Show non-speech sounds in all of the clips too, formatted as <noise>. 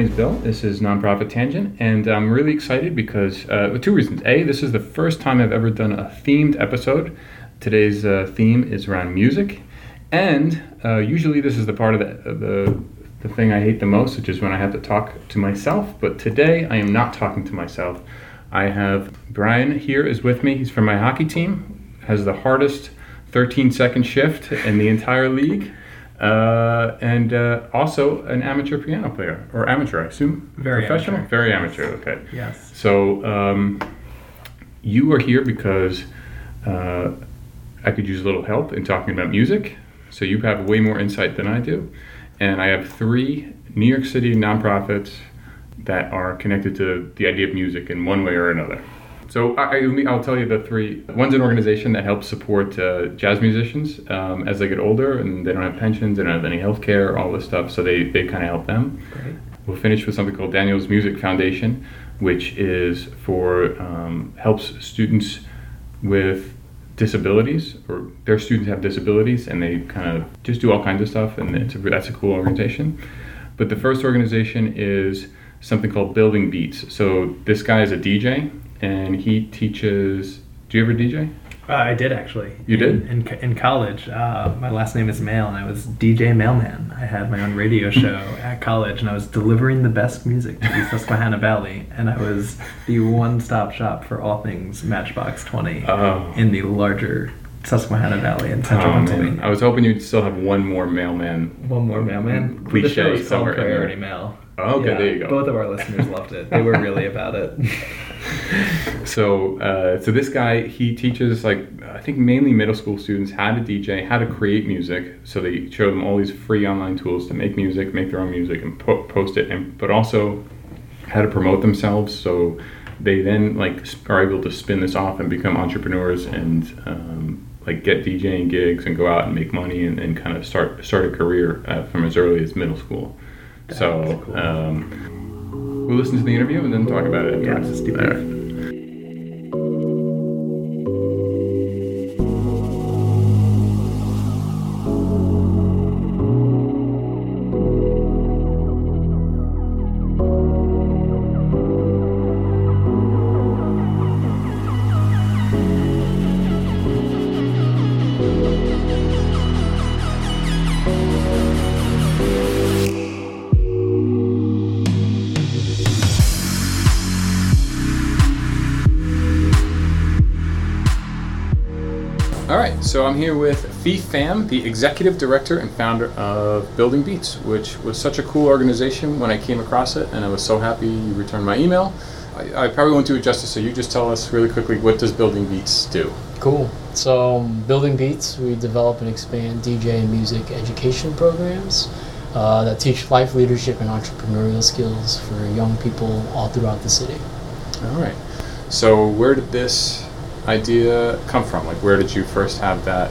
my name is Bill. This is Nonprofit Tangent, and I'm really excited because uh, two reasons. A, this is the first time I've ever done a themed episode. Today's uh, theme is around music, and uh, usually this is the part of the, the the thing I hate the most, which is when I have to talk to myself. But today I am not talking to myself. I have Brian here is with me. He's from my hockey team. Has the hardest 13 second shift in the entire league. Uh, and uh, also an amateur piano player, or amateur, I assume. Very professional. amateur. Very amateur. Okay. Yes. So um, you are here because uh, I could use a little help in talking about music. So you have way more insight than I do, and I have three New York City nonprofits that are connected to the idea of music in one way or another. So I, I- I'll tell you the three. One's an organization that helps support uh, jazz musicians um, as they get older and they don't have pensions, they don't have any health care, all this stuff. So they, they kind of help them. Great. We'll finish with something called Daniel's Music Foundation, which is for um, helps students with disabilities or their students have disabilities and they kind of just do all kinds of stuff and it's a, that's a cool organization. But the first organization is something called Building Beats. So this guy is a DJ and he teaches. Do you ever DJ? Uh, I did actually. You in, did? in, in college. Uh, my last name is Mail, and I was DJ Mailman. I had my own radio <laughs> show at college, and I was delivering the best music to the Susquehanna Valley, and I was the one-stop shop for all things Matchbox Twenty Oh. in the larger Susquehanna Valley in central Oh. Pennsylvania. I was hoping you'd still have one more mailman. One more mailman. Cliche the show was somewhere in there. Priority Mail. Okay, Yeah, there you go. Both of our listeners loved it. They were really about it. <laughs> So, uh, so this guy he teaches like I think mainly middle school students how to DJ, how to create music. So they show them all these free online tools to make music, make their own music, and po- post it, and but also how to promote themselves. So they then like are able to spin this off and become entrepreneurs and um, like get DJing gigs and go out and make money and, and kind of start start a career uh, from as early as middle school. So um, we'll listen to the interview and then talk about it. Yeah, afterwards. just deep here with Fee Pham, the executive director and founder of Building Beats, which was such a cool organization when I came across it, and I was so happy you returned my email. I, I probably won't do it justice, so you just tell us really quickly what does Building Beats do? Cool. So, um, Building Beats, we develop and expand DJ and music education programs uh, that teach life leadership and entrepreneurial skills for young people all throughout the city. All right, so where did this idea come from? Like, where did you first have that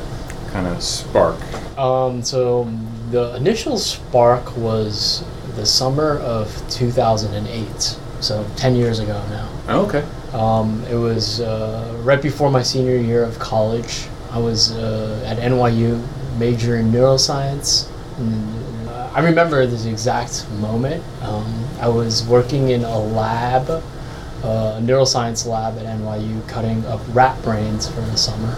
kind of spark? Um, so, the initial spark was the summer of 2008, so 10 years ago now. Oh, okay. Um, it was uh, right before my senior year of college. I was uh, at NYU, major in neuroscience. And, uh, I remember this exact moment. Um, I was working in a lab, uh, a neuroscience lab at NYU, cutting up rat brains for the summer.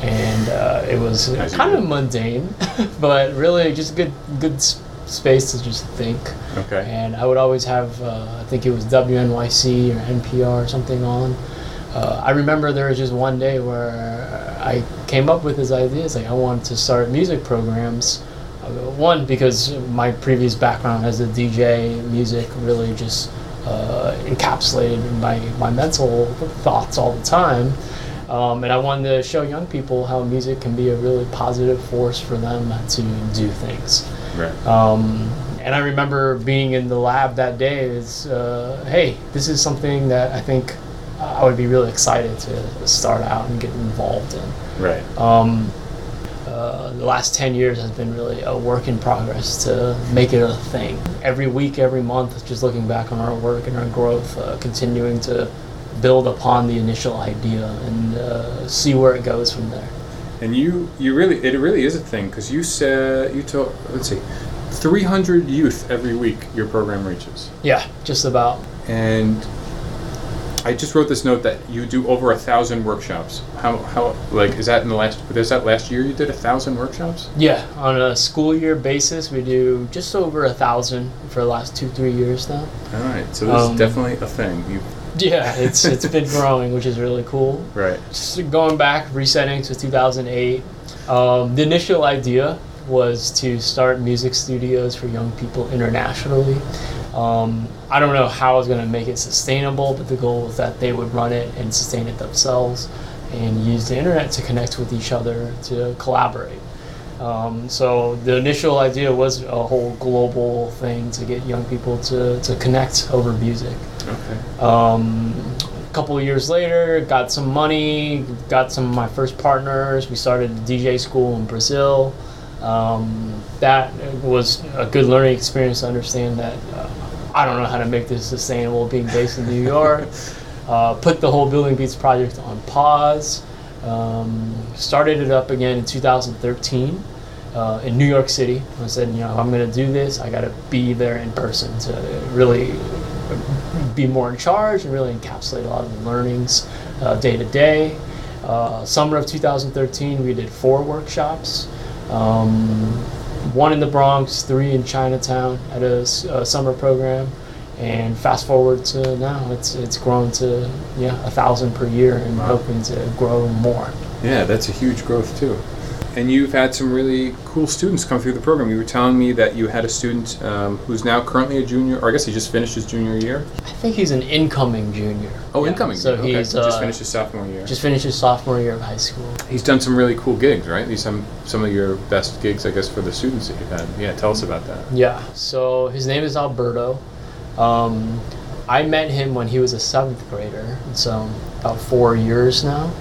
And uh, it was As kind of mundane, <laughs> but really just good, good space to just think. Okay. And I would always have, uh, I think it was WNYC or NPR or something on. Uh, I remember there was just one day where I came up with this idea. It's like I wanted to start music programs. Uh, one because my previous background as a DJ, music really just uh, encapsulated my my mental thoughts all the time. Um, and I wanted to show young people how music can be a really positive force for them to do things. Right. Um, and I remember being in the lab that day is, uh, hey, this is something that I think I would be really excited to start out and get involved in. Right. Um, uh, the last 10 years has been really a work in progress to make it a thing. Every week, every month, just looking back on our work and our growth, uh, continuing to build upon the initial idea and uh, see where it goes from there. And you, you really, it really is a thing because you said you told. Let's see, 300 youth every week your program reaches. Yeah, just about. And I just wrote this note that you do over a thousand workshops. How, how like is that in the last? Was that last year you did a thousand workshops? Yeah, on a school year basis, we do just over a thousand for the last two, three years now. All right, so this Um, is definitely a thing. You Yeah, it's it's been growing, which is really cool. <laughs> right? Just going back, resetting to 2008. Um, the initial idea was to start music studios for young people internationally. Um, I don't know how I was going to make it sustainable, but the goal was that they would run it and sustain it themselves and use the internet to connect with each other to collaborate. Um, so the initial idea was a whole global thing to get young people to, to connect over music. Okay. Um, a couple of years later, got some money, got some of my first partners. We started a DJ school in Brazil. Um, that was a good learning experience to understand that uh, I don't know how to make this sustainable being based in New <laughs> York. uh, put the whole Building Beats project on pause. Um, started it up again in 2013 uh, in New York City. I said, you know, if I'm going to do this, I got to be there in person to really be more in charge and really encapsulate a lot of the learnings uh, day to day. Uh, Summer of 2013, we did four workshops. Um, one in the Bronx, three in Chinatown at a summer program, and fast forward to now, it's it's grown to yeah a thousand per year, and Wow. hoping to grow more. Yeah, that's a huge growth too. And you've had some really cool students come through the program. You were telling me that you had a student um, who's now currently a junior, or I guess he just finished his junior year. I think he's an incoming junior. Oh, Yeah, incoming. So okay. he's just uh, finished his sophomore year. just finished his sophomore year of high school. He's done some really cool gigs, right? These some some of your best gigs, I guess, for the students that you've had. Yeah, tell us about that. Yeah. So his name is Alberto. Um, I met him when he was a seventh grader, so about four years now.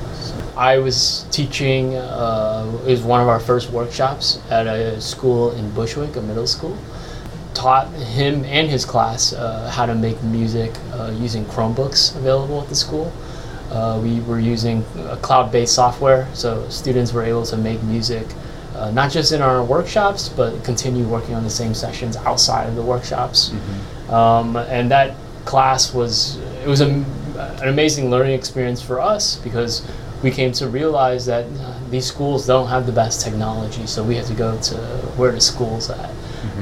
I was teaching. Uh, it was one of our first workshops at a school in Bushwick, a middle school. Taught him and his class uh, how to make music uh, using Chromebooks available at the school. Uh, we were using uh, cloud-based software, so students were able to make music uh, not just in our workshops, but continue working on the same sessions outside of the workshops. Um, and that class was it was a, an amazing learning experience for us because we came to realize that uh, these schools don't have the best technology, so we had to go to where the school's at.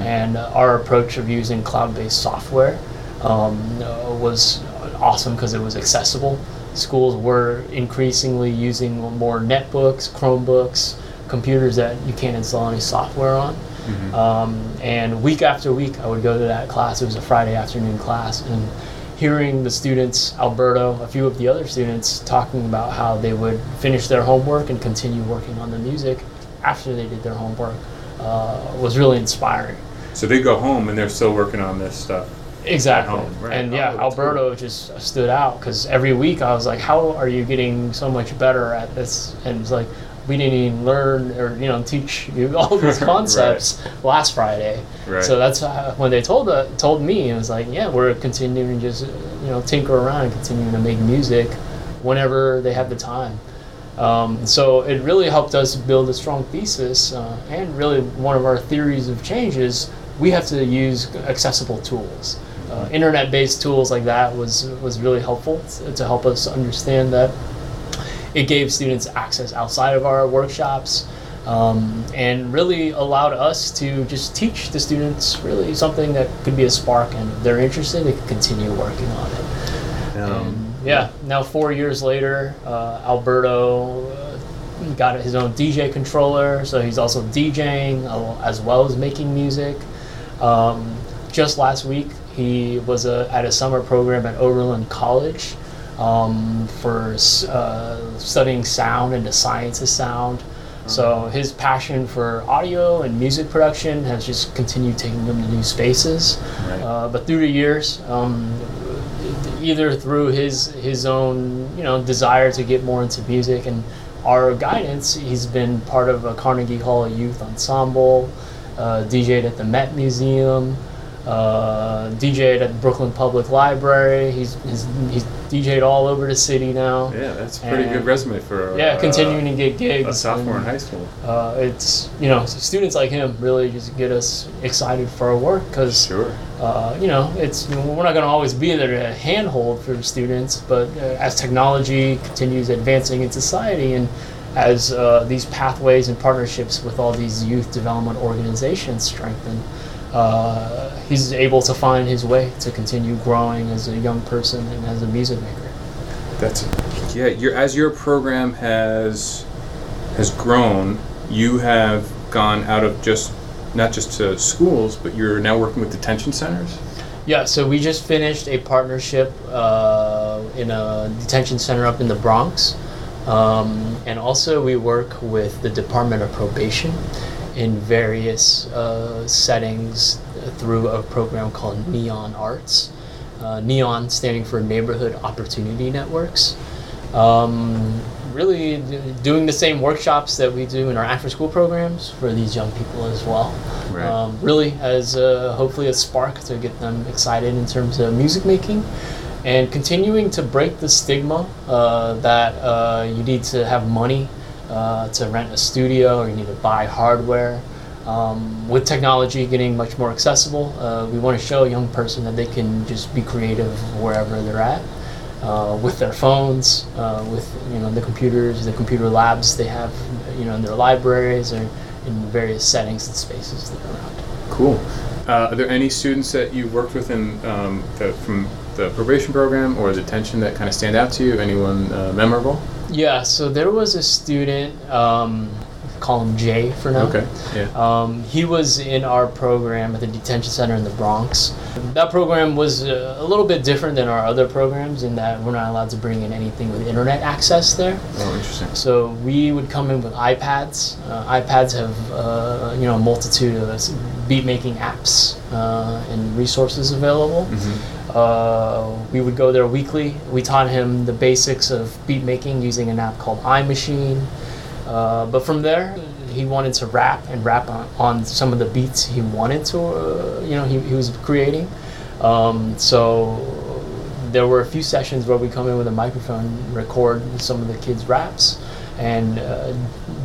And uh, our approach of using cloud-based software um, uh, was awesome because it was accessible. Schools were increasingly using more netbooks, Chromebooks, computers that you can't install any software on. Um, and week after week, I would go to that class. It was a Friday afternoon class, and hearing the students, Alberto, a few of the other students, talking about how they would finish their homework and continue working on the music after they did their homework uh, was really inspiring. So they go home and they're still working on this stuff. Exactly. home, right. And Oh, yeah, that's Alberto just stood out because every week I was like, "How are you getting so much better at this?" And it's like, we didn't even learn or you know teach you <laughs> all these <laughs> Right. concepts last Friday. Right. So that's uh, when they told uh, told me it was like, yeah, we're continuing to just you know tinker around and continuing to make music whenever they have the time. Um, so it really helped us build a strong thesis, uh, and really one of our theories of change is we have to use accessible tools. Uh, internet-based tools like that was was really helpful to help us understand that it gave students access outside of our workshops um, and really allowed us to just teach the students really something that could be a spark and if they're interested they could continue working on it. Um, yeah now four years later uh, alberto uh, got his own dj controller so he's also djing as well as making music. Um, just last week he was uh at a summer program at oberlin college um, for uh, studying sound and the science of sound. So his passion for audio and music production has just continued taking him to new spaces. Right. Uh, but through the years, um, either through his his own you know desire to get more into music and our guidance, he's been part of a Carnegie Hall Youth Ensemble, uh, DJ'd at the Met Museum. uh, DJed at Brooklyn Public Library. He's, he's he's DJed all over the city now. Yeah, that's a pretty And- good resume for Yeah, uh, continuing to get gigs. a sophomore in high school. Uh, it's you know students like him really just get us excited for our work because Sure. uh, you know, it's we're not going to always be there to handhold for students, but uh, as technology continues advancing in society and as uh, these pathways and partnerships with all these youth development organizations strengthen, uh, he's able to find his way to continue growing as a young person and as a music maker. That's yeah. Your as your program has has grown, you have gone out of just not just to schools, but you're now working with detention centers. Yeah, so we just finished a partnership uh, in a detention center up in the Bronx. Um, and also, we work with the Department of Probation in various uh, settings through a program called Neon Arts. Uh, Neon standing for Neighborhood Opportunity Networks. Um, really doing the same workshops that we do in our after school programs for these young people as well Right. um, really as uh, hopefully a spark to get them excited in terms of music making and continuing to break the stigma uh, that uh, you need to have money uh, to rent a studio or you need to buy hardware. Um, with technology getting much more accessible, uh, we want to show a young person that they can just be creative wherever they're at. Uh, with their phones, uh, with you know the computers, the computer labs they have, you know in their libraries or in various settings and spaces that are around. Cool. Uh, are there any students that you worked with in um, the, from the probation program or detention that kind of stand out to you? Anyone uh, memorable? Yeah, so there was a student, um, call him Jay for now. Okay. Yeah. Um, he was in our program at the detention center in the Bronx. That program was uh, a little bit different than our other programs in that we're not allowed to bring in anything with internet access there. Oh, interesting. So we would come in with iPads. Uh, iPads have uh, you know a multitude of beat making apps uh, and resources available. Mm-hmm. Uh, we would go there weekly. We taught him the basics of beat making using an app called iMaschine. Uh, but from there, he wanted to rap and rap on, on some of the beats he wanted to, uh, you know, he, he was creating. Um, so there were a few sessions where we come in with a microphone, record some of the kids' raps, and uh,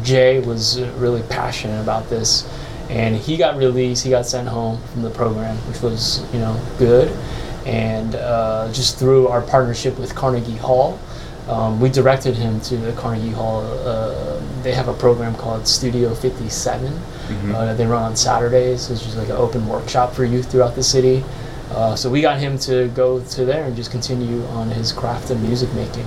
Jay was really passionate about this. And he got released. He got sent home from the program, which was, you know, good. And uh, just through our partnership with Carnegie Hall, um, we directed him to the Carnegie Hall. Uh, they have a program called Studio 57 Mhm. uh, that they run on Saturdays. It's just like an open workshop for youth throughout the city. Uh, so we got him to go to there and just continue on his craft of music making.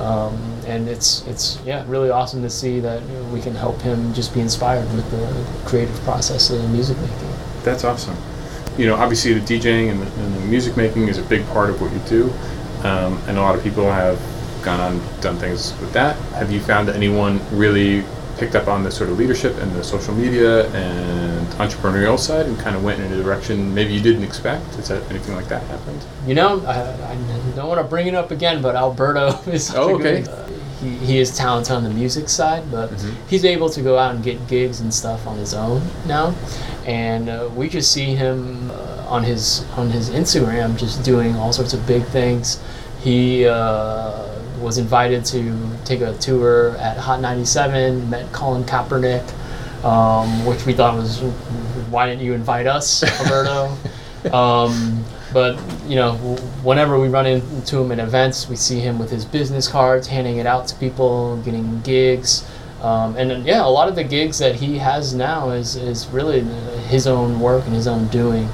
Um, and it's it's yeah really awesome to see that you know, we can help him just be inspired with the creative process of music making. That's awesome. You know, obviously the DJing and the, and the music making is a big part of what you do, um, and a lot of people have gone on done things with that. Have you found that anyone really picked up on the sort of leadership and the social media and entrepreneurial side and kind of went in a direction maybe you didn't expect? Is that anything like that happened? You know, I, I don't want to bring it up again, but Alberto <laughs> is such Oh, a good. okay. Uh, he, he is talented on the music side, but Mhm. he's able to go out and get gigs and stuff on his own now, and uh, we just see him uh, on his on his Instagram just doing all sorts of big things. He uh, was invited to take a tour at Hot 97, met Colin Kaepernick, um, which we thought was, why didn't you invite us, Alberto? <laughs> um, but you know, whenever we run into him at events, we see him with his business cards, handing it out to people, getting gigs. Um, and yeah, a lot of the gigs that he has now is, is really his own work and his own doing.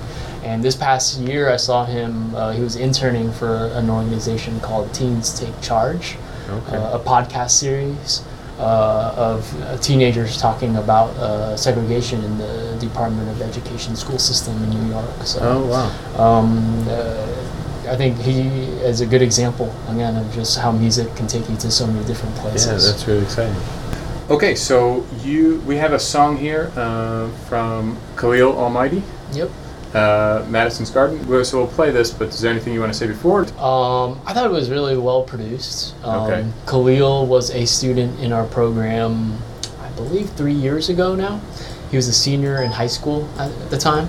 And this past year, I saw him, uh, he was interning for an organization called Teens Take Charge, Okay. uh, a podcast series uh, of uh, teenagers talking about uh, segregation in the Department of Education school system in New York. So, oh wow. um, uh, I think he is a good example, again, of just how music can take you to so many different places. Yeah, that's really exciting. Okay, so you we have a song here uh, from Khalil Almighty, Yep. Uh, Madison's Garden. So we'll play this, but is there anything you want to say before? Um, I thought it was really well produced. Um, Okay. Khalil was a student in our program, I believe, three years ago now. He was a senior in high school at the time.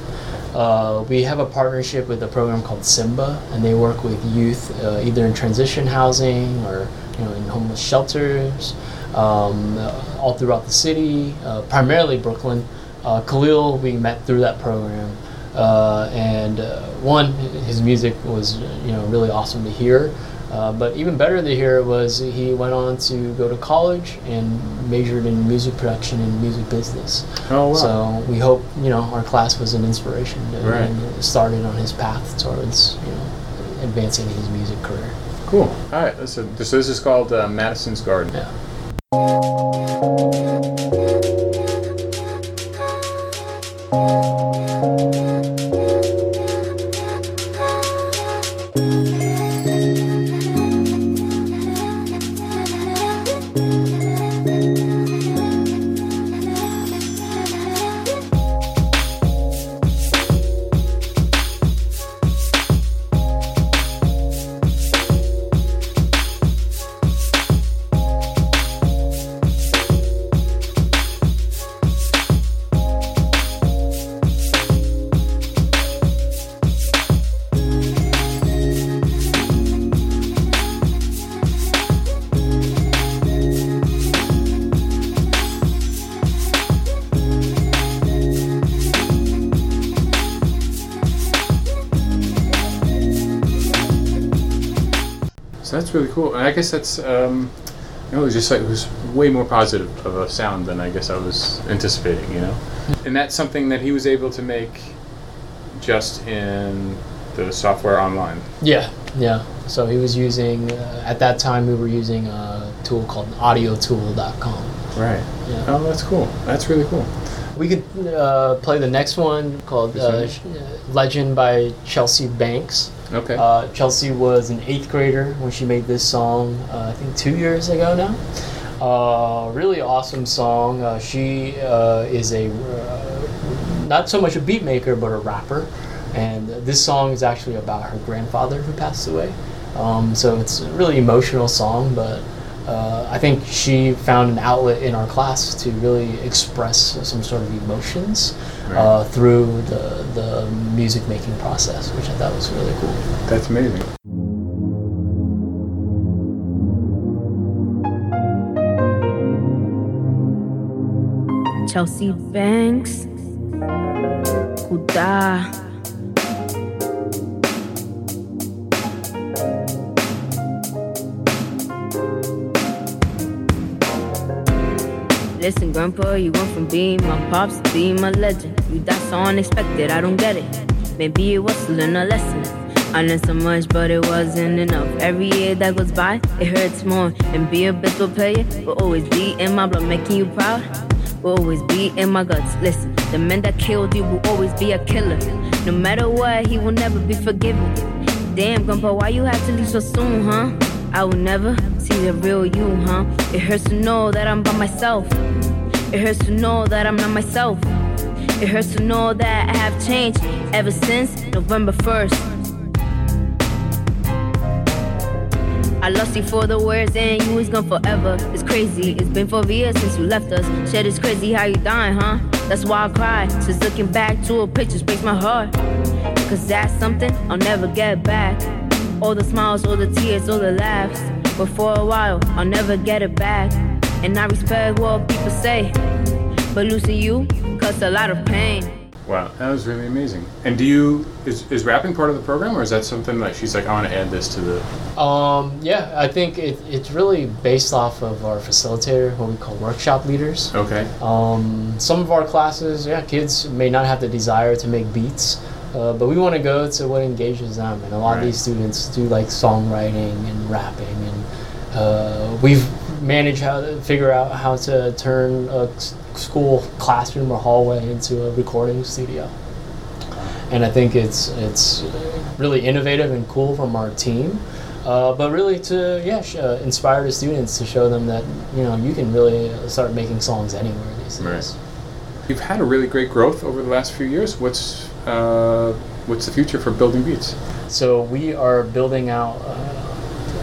Uh, we have a partnership with a program called Simba, and they work with youth uh, either in transition housing or you know in homeless shelters, um, uh, all throughout the city, uh, primarily Brooklyn. Uh, Khalil, we met through that program, uh, and uh, one, his music was you know really awesome to hear. Uh, but even better to hear was he went on to go to college and majored in music production and music business. Oh wow. So we hope you know our class was an inspiration to, Right. and started on his path towards you know advancing his music career. cool. All right. So this, this is called uh, Madison's Garden. Yeah. I guess that's um, you know, it was just like it was way more positive of a sound than I guess I was anticipating. You know, and that's something that he was able to make just in the software online. Yeah, yeah. So he was using uh, at that time we were using a tool called AudioTool.com. Right. Yeah. Oh, that's cool. That's really cool. We could uh, play the next one called uh, uh, Legend by Chelsea Banks. Okay. Uh, Chelsea was an eighth grader when she made this song, uh, I think two years ago now. Uh, really awesome song. Uh, she uh, is a, uh, not so much a beat maker, but a rapper. And this song is actually about her grandfather who passed away. Um, so it's a really emotional song, but uh, I think she found an outlet in our class to really express some sort of emotions uh, through the, the music making process, which I thought was really cool. that's amazing. Chelsea Banks, Kuda. Listen, Grandpa, you went from being my pops to being my legend. You died so unexpected, I don't get it. Maybe it was to learn a lesson. I learned so much, but it wasn't enough. Every year that goes by, it hurts more. And be a a player will always be in my blood, making you proud. Will always be in my guts. Listen, the man that killed you will always be a killer. No matter what, he will never be forgiven. Damn, Grandpa, why you had to leave so soon, huh? I will never see the real you, huh? It hurts to know that I'm by myself. It hurts to know that I'm not myself. It hurts to know that I have changed ever since November 1st. I lost you for the words and you was gone forever. It's crazy, it's been four years since you left us. Shit, it's crazy how you dying, huh? That's why I cry. Since looking back to a pictures breaks my heart. Cause that's something I'll never get back. All the smiles, all the tears, all the laughs. But for a while, I'll never get it back. And I respect what people say. But losing you caused a lot of pain. Wow, that was really amazing. And do you is, is rapping part of the program, or is that something that she's like, I want to add this to the? Um, yeah, I think it, it's really based off of our facilitator, what we call workshop leaders. Okay. Um, some of our classes, yeah, kids may not have the desire to make beats, uh, but we want to go to what engages them. And a lot Right. of these students do like songwriting and rapping, and uh, we've managed how to figure out how to turn a school classroom or hallway into a recording studio. And I think it's it's really innovative and cool from our team. Uh, but really to yeah sh- uh, inspire the students to show them that you know you can really start making songs anywhere these days. Right. You've had a really great growth over the last few years. What's uh, what's the future for Building Beats? So we are building out uh,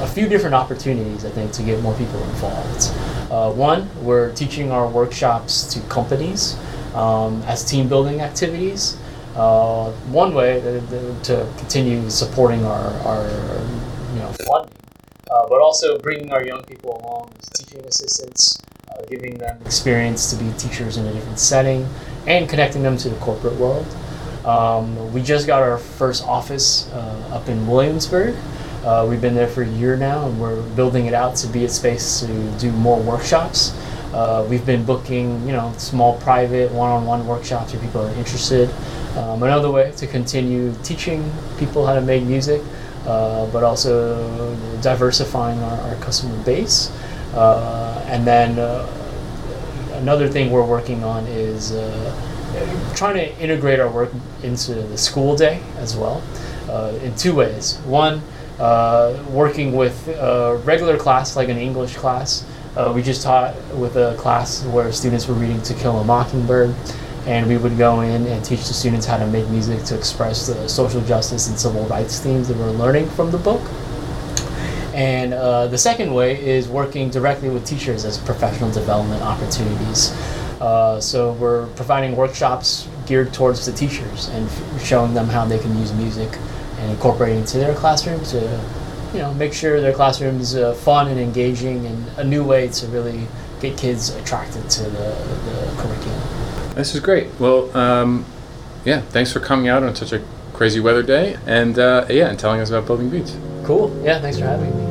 a few different opportunities, I think, to get more people involved. Uh, one, we're teaching our workshops to companies um, as team building activities. Uh, one way to, to continue supporting our, our you know funding, uh, but also bringing our young people along as teaching assistants, uh, giving them experience to be teachers in a different setting, and connecting them to the corporate world. Um, we just got our first office uh, up in Williamsburg. Uh, we've been there for a year now, and we're building it out to be a space to do more workshops. Uh, we've been booking, you know, small private one-on-one workshops where people are interested. Um, another way to continue teaching people how to make music, uh, but also diversifying our, our customer base. Uh, and then uh, another thing we're working on is uh, trying to integrate our work into the school day as well in two ways. One, uh, working with a regular class like an English class. Uh, we just taught with a class where students were reading To Kill a Mockingbird, and we would go in and teach the students how to make music to express the social justice and civil rights themes that we're learning from the book. And uh, the second way is working directly with teachers as professional development opportunities. Uh, so we're providing workshops geared towards the teachers and f- showing them how they can use music and incorporating into their classroom to, you know, make sure their classroom is uh, fun and engaging and a new way to really get kids attracted to the, the curriculum. This is great. Well, um, yeah, thanks for coming out on such a crazy weather day, and uh, yeah, and telling us about building beats. Cool. Yeah, thanks for having me.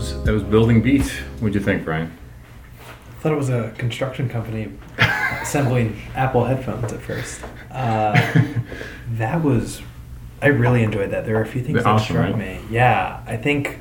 Was that was building beats. What'd you think, Brian? I thought it was a construction company <laughs> assembling Apple headphones at first. Uh, <laughs> that was, I really enjoyed that. There were a few things They're that awesome, struck right? me. Yeah, I think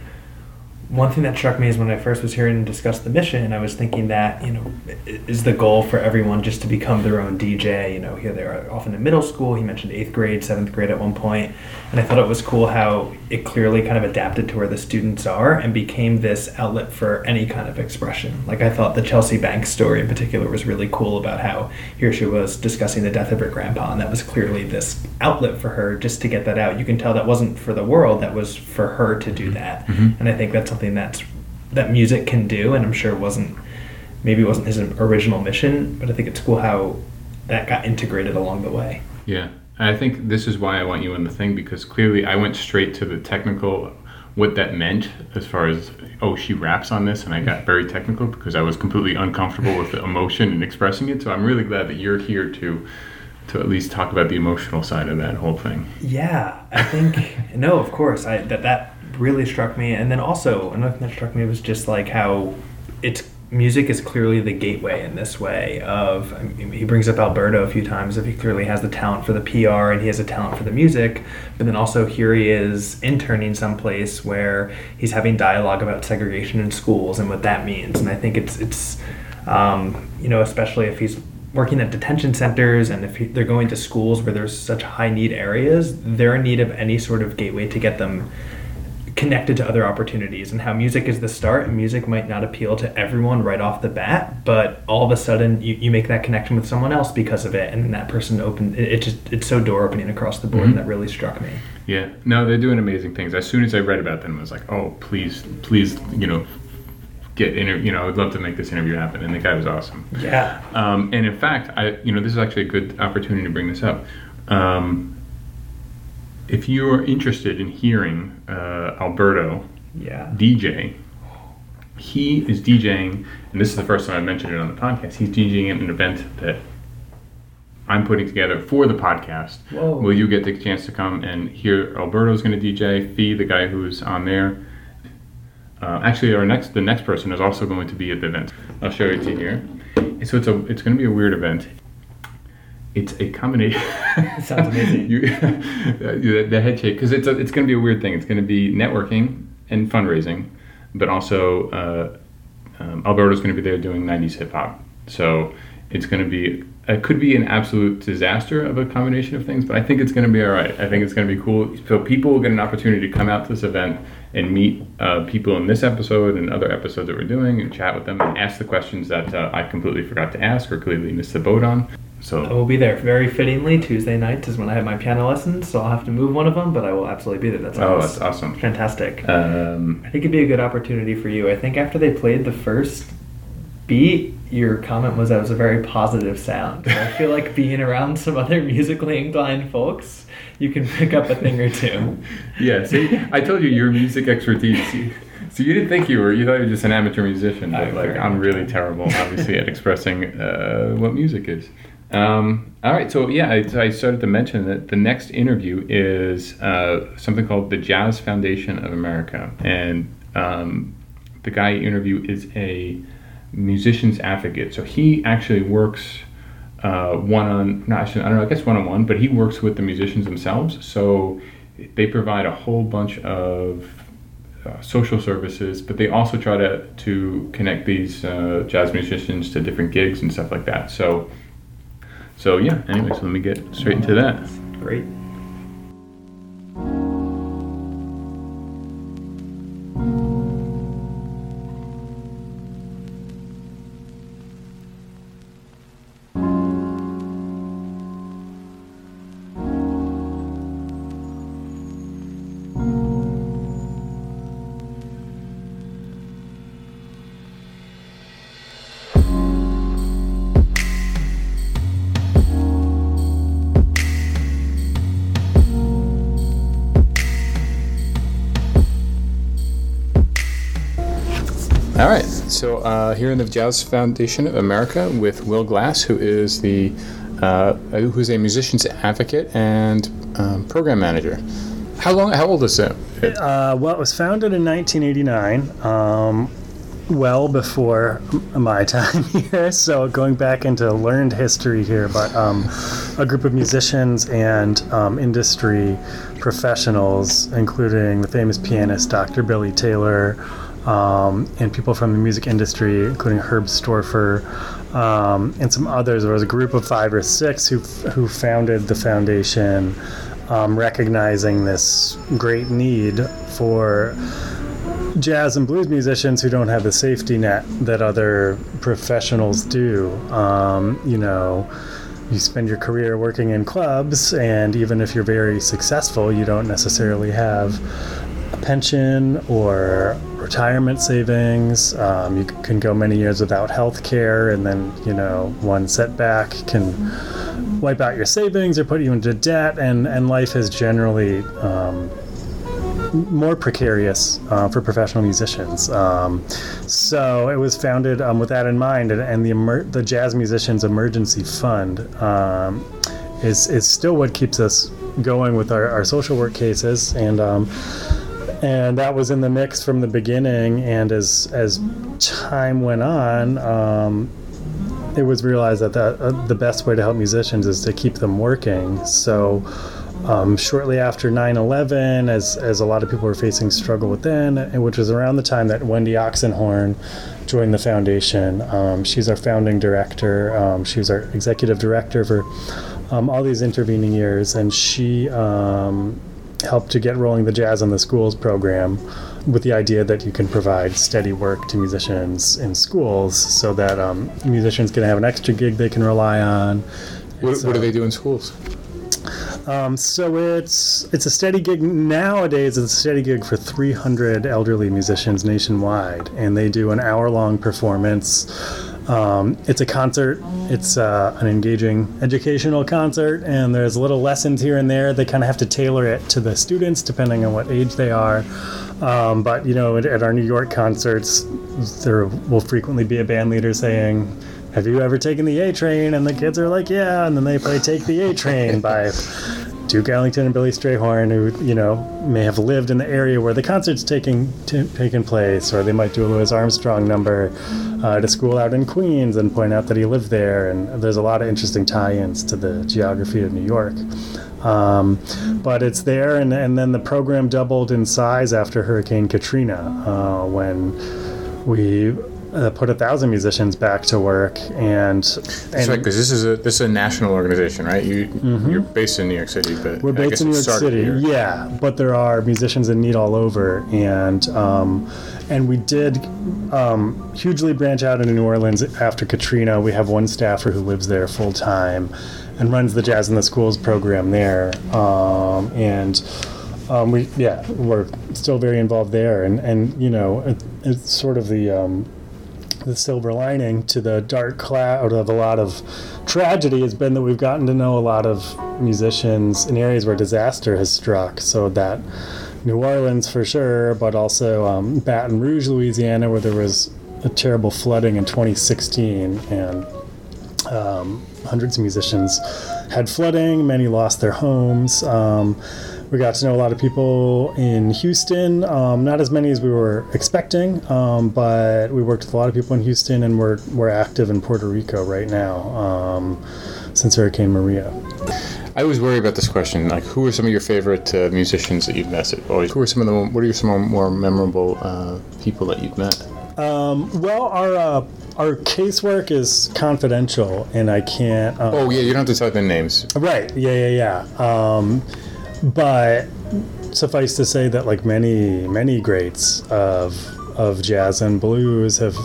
one thing that struck me is when I first was hearing him discuss the mission, I was thinking that, you know, is the goal for everyone just to become their own DJ? You know, here they are often in middle school. He mentioned eighth grade, seventh grade at one point. And I thought it was cool how it clearly kind of adapted to where the students are and became this outlet for any kind of expression. Like I thought the Chelsea Banks story in particular was really cool about how here she was discussing the death of her grandpa, and that was clearly this outlet for her just to get that out. You can tell that wasn't for the world, that was for her to do that. Mhm. And I think that's something that's that music can do, and I'm sure it wasn't maybe wasn't his original mission, but I think it's cool how that got integrated along the way. Yeah, I think this is why I want you in the thing because clearly I went straight to the technical, what that meant as far as oh she raps on this, and I got very technical because I was completely uncomfortable with the emotion and expressing it. So I'm really glad that you're here to to at least talk about the emotional side of that whole thing. Yeah, I think no, of course. I that that really struck me, and then also another thing that struck me was just like how it's music is clearly the gateway in this way. Of I mean, he brings up Alberto a few times. If he clearly has the talent for the PR and he has a talent for the music, but then also here he is interning someplace where he's having dialogue about segregation in schools and what that means. And I think it's it's um, you know especially if he's working at detention centers and if he- they're going to schools where there's such high need areas, they're in need of any sort of gateway to get them connected to other opportunities and how music is the start and music might not appeal to everyone right off the bat but all of a sudden you, you make that connection with someone else because of it and then that person opened it, it just it's so door opening across the board Mhm. and that really struck me Yeah, no, they're doing amazing things. As soon as I read about them, I was like, oh please, please, you know, get inter- You know, I'd love to make this interview happen, and the guy was awesome. yeah Um, and in fact, I you know this is actually a good opportunity to bring this up. Um, if you are interested in hearing uh, Alberto yeah DJ, he is DJing, and this is the first time I mentioned it on the podcast. He's DJing at an event that I'm putting together for the podcast. Whoa. Will you get the chance to come and hear Alberto's going to DJ? Fee, the guy who's on there. Uh, actually, our next the next person is also going to be at the event. I'll show it to you here. So it's a it's going to be a weird event. It's a combination. <laughs> Sounds amazing. <laughs> you, the, head shake because it's a, it's going to be a weird thing. It's going to be networking and fundraising, but also uh, um, Alberto's going to be there doing '90s hip hop. So it's going to be it could be an absolute disaster of a combination of things, but I think it's going to be all right. I think it's going to be cool. So people will get an opportunity to come out to this event and meet uh, people in this episode and other episodes that we're doing and chat with them and ask the questions that uh, I completely forgot to ask or clearly missed the boat on. I will be there. Very fittingly, Tuesday night is when I have my piano lessons, so I'll have to move one of them, but I will absolutely be there. That's oh, that's awesome. fantastic. Um, I think it'd be a good opportunity for you. I think after they played the first beat, your comment was that was a very positive sound. So I feel like being around some other <laughs> musically inclined folks, you can pick up a thing or two. <laughs> yeah, see, I told you your music expertise. So you didn't think you were. You thought you were just an amateur musician. But I like I'm really terrible, obviously, at expressing uh, what music is. Um, all right, so yeah, I, I started to mention that the next interview is uh, something called the Jazz Foundation of America, and um, the guy you interview is a musician's advocate. So he actually works uh, one on, not actually, I don't know, I guess one on one, but he works with the musicians themselves. So they provide a whole bunch of uh, social services, but they also try to to connect these uh, jazz musicians to different gigs and stuff like that. So, so yeah. Anyway, so let me get straight into that. Great. So uh, here in the Jazz Foundation of America with Will Glass, who is the uh, who's a musician's advocate and um, program manager. How long? How old is it? Uh, well, it was founded in 1989, um, well before my <laughs> time here. So going back into learned history here, but um, a group of musicians and um, industry professionals, including the famous pianist Dr. Billy Taylor. Um, and people from the music industry, including Herb Storfer um, and some others. There was a group of five or six who, who founded the foundation um, recognizing this great need for jazz and blues musicians who don't have the safety net that other professionals do. Um, you know, you spend your career working in clubs, and even if you're very successful, you don't necessarily have a pension or retirement savings. Um, you can go many years without health care, and then, you know, one setback can wipe out your savings or put you into debt, and, and life is generally um, more precarious uh, for professional musicians. Um, so it was founded um, with that in mind, and, and the emer- the Jazz Musicians Emergency Fund um, is is still what keeps us going with our, our social work cases, and um, and that was in the mix from the beginning. And as as time went on. Um, it was realized that the, uh, the best way to help musicians is to keep them working. So, um, shortly after 9/11, as as a lot of people were facing struggle within which was around the time that Wendy Oxenhorn joined the foundation. Um, she's our founding director. Um, she was our executive director for um, all these intervening years, and she um, helped to get rolling the Jazz in the Schools program with the idea that you can provide steady work to musicians in schools so that um, musicians can have an extra gig they can rely on. What, So- what do they do in schools? um, so it's it's a steady gig nowadays. It's a steady gig for 300 elderly musicians nationwide, and they do an hour-long performance. Um, it's a concert. It's uh, an engaging educational concert, and there's little lessons here and there. They kind of have to tailor it to the students depending on what age they are. Um, but you know, at, at our New York concerts, there will frequently be a band leader saying, "Have you ever taken the A Train?" And the kids are like, "Yeah," and then they play "Take the A Train" by Duke Ellington and Billy Strayhorn, who you know may have lived in the area where the concert's taking t- taking place, or they might do a Louis Armstrong number uh, a school out in Queens and point out that he lived there. And there's a lot of interesting tie-ins to the geography of New York. Um, but it's there, and, and then the program doubled in size after Hurricane Katrina uh, when we uh, put a thousand musicians back to work, and and right, because this is a this is a national organization, right? You you're based in New York City, but Mm-hmm. We're based in New York City, here. yeah, but there are musicians in need all over, and um, and we did um, hugely branch out into New Orleans after Katrina. We have one staffer who lives there full time and runs the Jazz in the Schools program there, um, and um, we yeah we're still very involved there, and and you know it, it's sort of the um, the silver lining to the dark cloud of a lot of tragedy has been that we've gotten to know a lot of musicians in areas where disaster has struck. So that New Orleans for sure, but also um, Baton Rouge, Louisiana, where there was a terrible flooding in 2016 and um, hundreds of musicians had flooding. Many lost their homes. Um, we got to know a lot of people in Houston, um, not as many as we were expecting, um, but we worked with a lot of people in Houston, and we're we're active in Puerto Rico right now um, since Hurricane Maria. I always worry about this question. Like, who are some of your favorite uh, musicians that you've met? Always, who are some of the what are some more memorable uh, people that you've met? Well, our uh, our casework is confidential, and I can't. Uh, Oh yeah, you don't have to type in names. Right. Yeah, yeah, yeah. Um, but suffice to say that like many, many greats of of jazz and blues have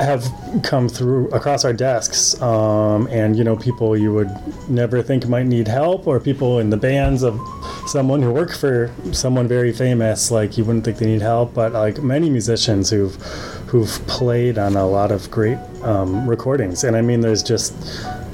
have come through across our desks, um, and you know, people you would never think might need help, or people in the bands of someone who work for someone very famous, like you wouldn't think they need help, but like many musicians who've who've played on a lot of great um, recordings, and I mean, there's just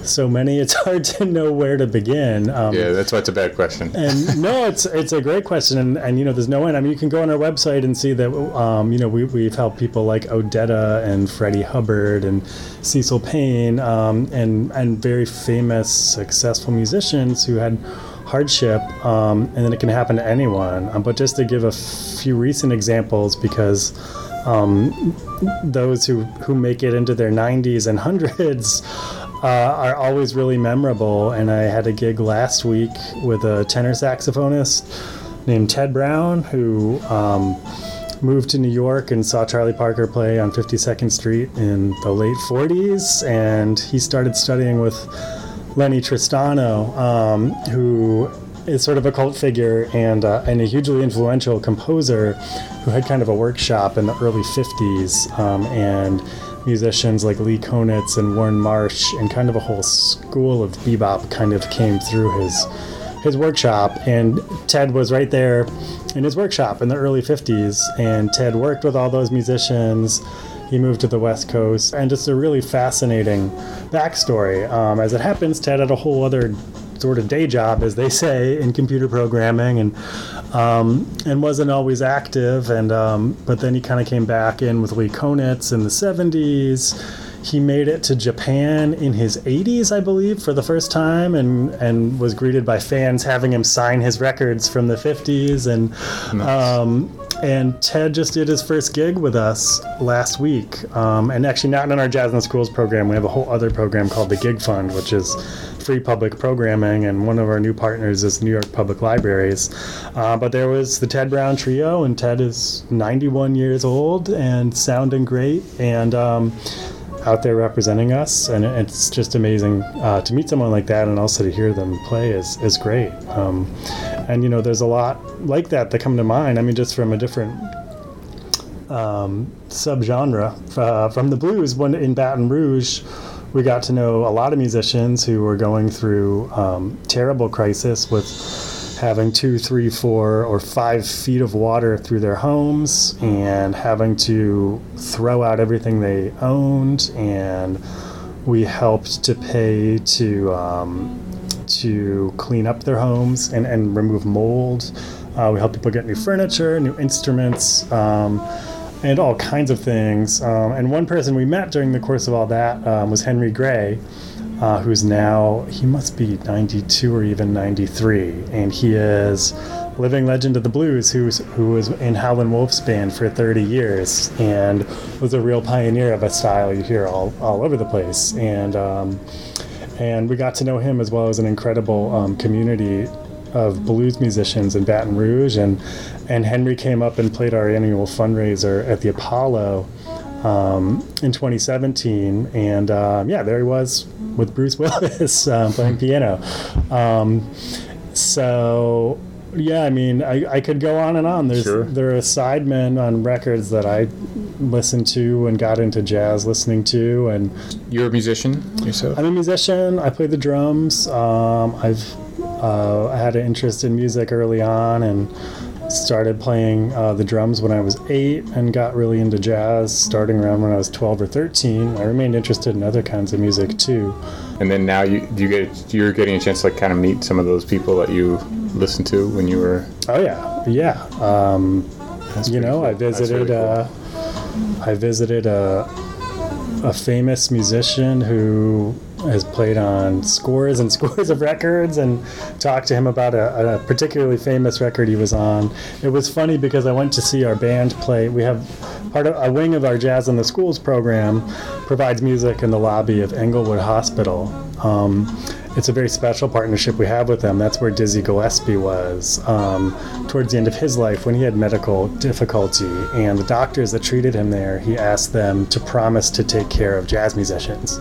so many, it's hard to know where to begin. Um, Yeah, that's why it's a bad question. and no, it's it's a great question, and, and you know, there's no end. I mean, you can go on our website and see that um, you know we we've helped people like Odetta and Freddie Hubbard and Cecil Payne, um, and and very famous, successful musicians who had hardship, um, and then it can happen to anyone. Um, but just to give a few recent examples, because um, those who who make it into their 90s and hundreds uh, are always really memorable. And I had a gig last week with a tenor saxophonist named Ted Brown who um, moved to New York and saw Charlie Parker play on 52nd Street in the late 40s. And he started studying with Lennie Tristano, um, who is sort of a cult figure and, uh, and a hugely influential composer who had kind of a workshop in the early 50s. Um, and musicians like Lee Konitz and Warne Marsh and kind of a whole school of bebop kind of came through his his workshop. And Ted was right there in his workshop in the early 50s and Ted worked with all those musicians. He moved to the west coast. And just a really fascinating backstory. Um, as it happens Ted had a whole other sort of day job as they say in computer programming and um, and wasn't always active and um, but then he kind of came back in with Lee Konitz in the 70s he made it to Japan in his 80s, I believe, for the first time, and and was greeted by fans having him sign his records from the 50s. And um, and Ted just did his first gig with us last week. Um, and actually, not in our Jazz in the Schools program. We have a whole other program called the Gig Fund, which is free public programming. And one of our new partners is New York Public Libraries. Uh, but there was the Ted Brown Trio, and Ted is 91 years old and sounding great. And um, out there representing us, and it's just amazing uh, to meet someone like that, and also to hear them play is is great. Um, and you know, there's a lot like that that come to mind. I mean, just from a different um, subgenre uh, from the blues. When in Baton Rouge, we got to know a lot of musicians who were going through um, terrible crisis with having two, three, four, or five feet of water through their homes and having to throw out everything they owned. And we helped to pay to um, to clean up their homes and, and remove mold. Uh, we helped people get new furniture, new instruments. Um, and all kinds of things. Um, and one person we met during the course of all that um, was Henry Gray, uh, who's now, he must be 92 or even 93. And he is living legend of the blues who's, who was in Howlin' Wolf's band for 30 years and was a real pioneer of a style you hear all, all over the place. And, um, and we got to know him as well as an incredible um, community of blues musicians in Baton Rouge, and and Henry came up and played our annual fundraiser at the Apollo um, in 2017, and um, yeah, there he was with Bruce <laughs> Willis uh, playing piano. Um, so yeah, I mean, I, I could go on and on. There's Sure. there are sidemen on records that I listened to and got into jazz listening to, and You're a musician yourself? I'm a musician. I play the drums. Um, I've uh, I had an interest in music early on and started playing uh, the drums when I was eight and got really into jazz starting around when I was 12 or 13. I remained interested in other kinds of music too. And then now you you get you're getting a chance to like kind of meet some of those people that you listened to when you were. Oh yeah, yeah. Um, you know, cool. I visited. really cool. uh, I visited a a famous musician who has played on scores and <laughs> scores of records, and talked to him about a, a particularly famous record he was on. It was funny because I went to see our band play. We have part of a wing of our Jazz in the Schools program provides music in the lobby of Englewood Hospital. Um, it's a very special partnership we have with them. That's where Dizzy Gillespie was um, towards the end of his life when he had medical difficulty. And the doctors that treated him there, he asked them to promise to take care of jazz musicians.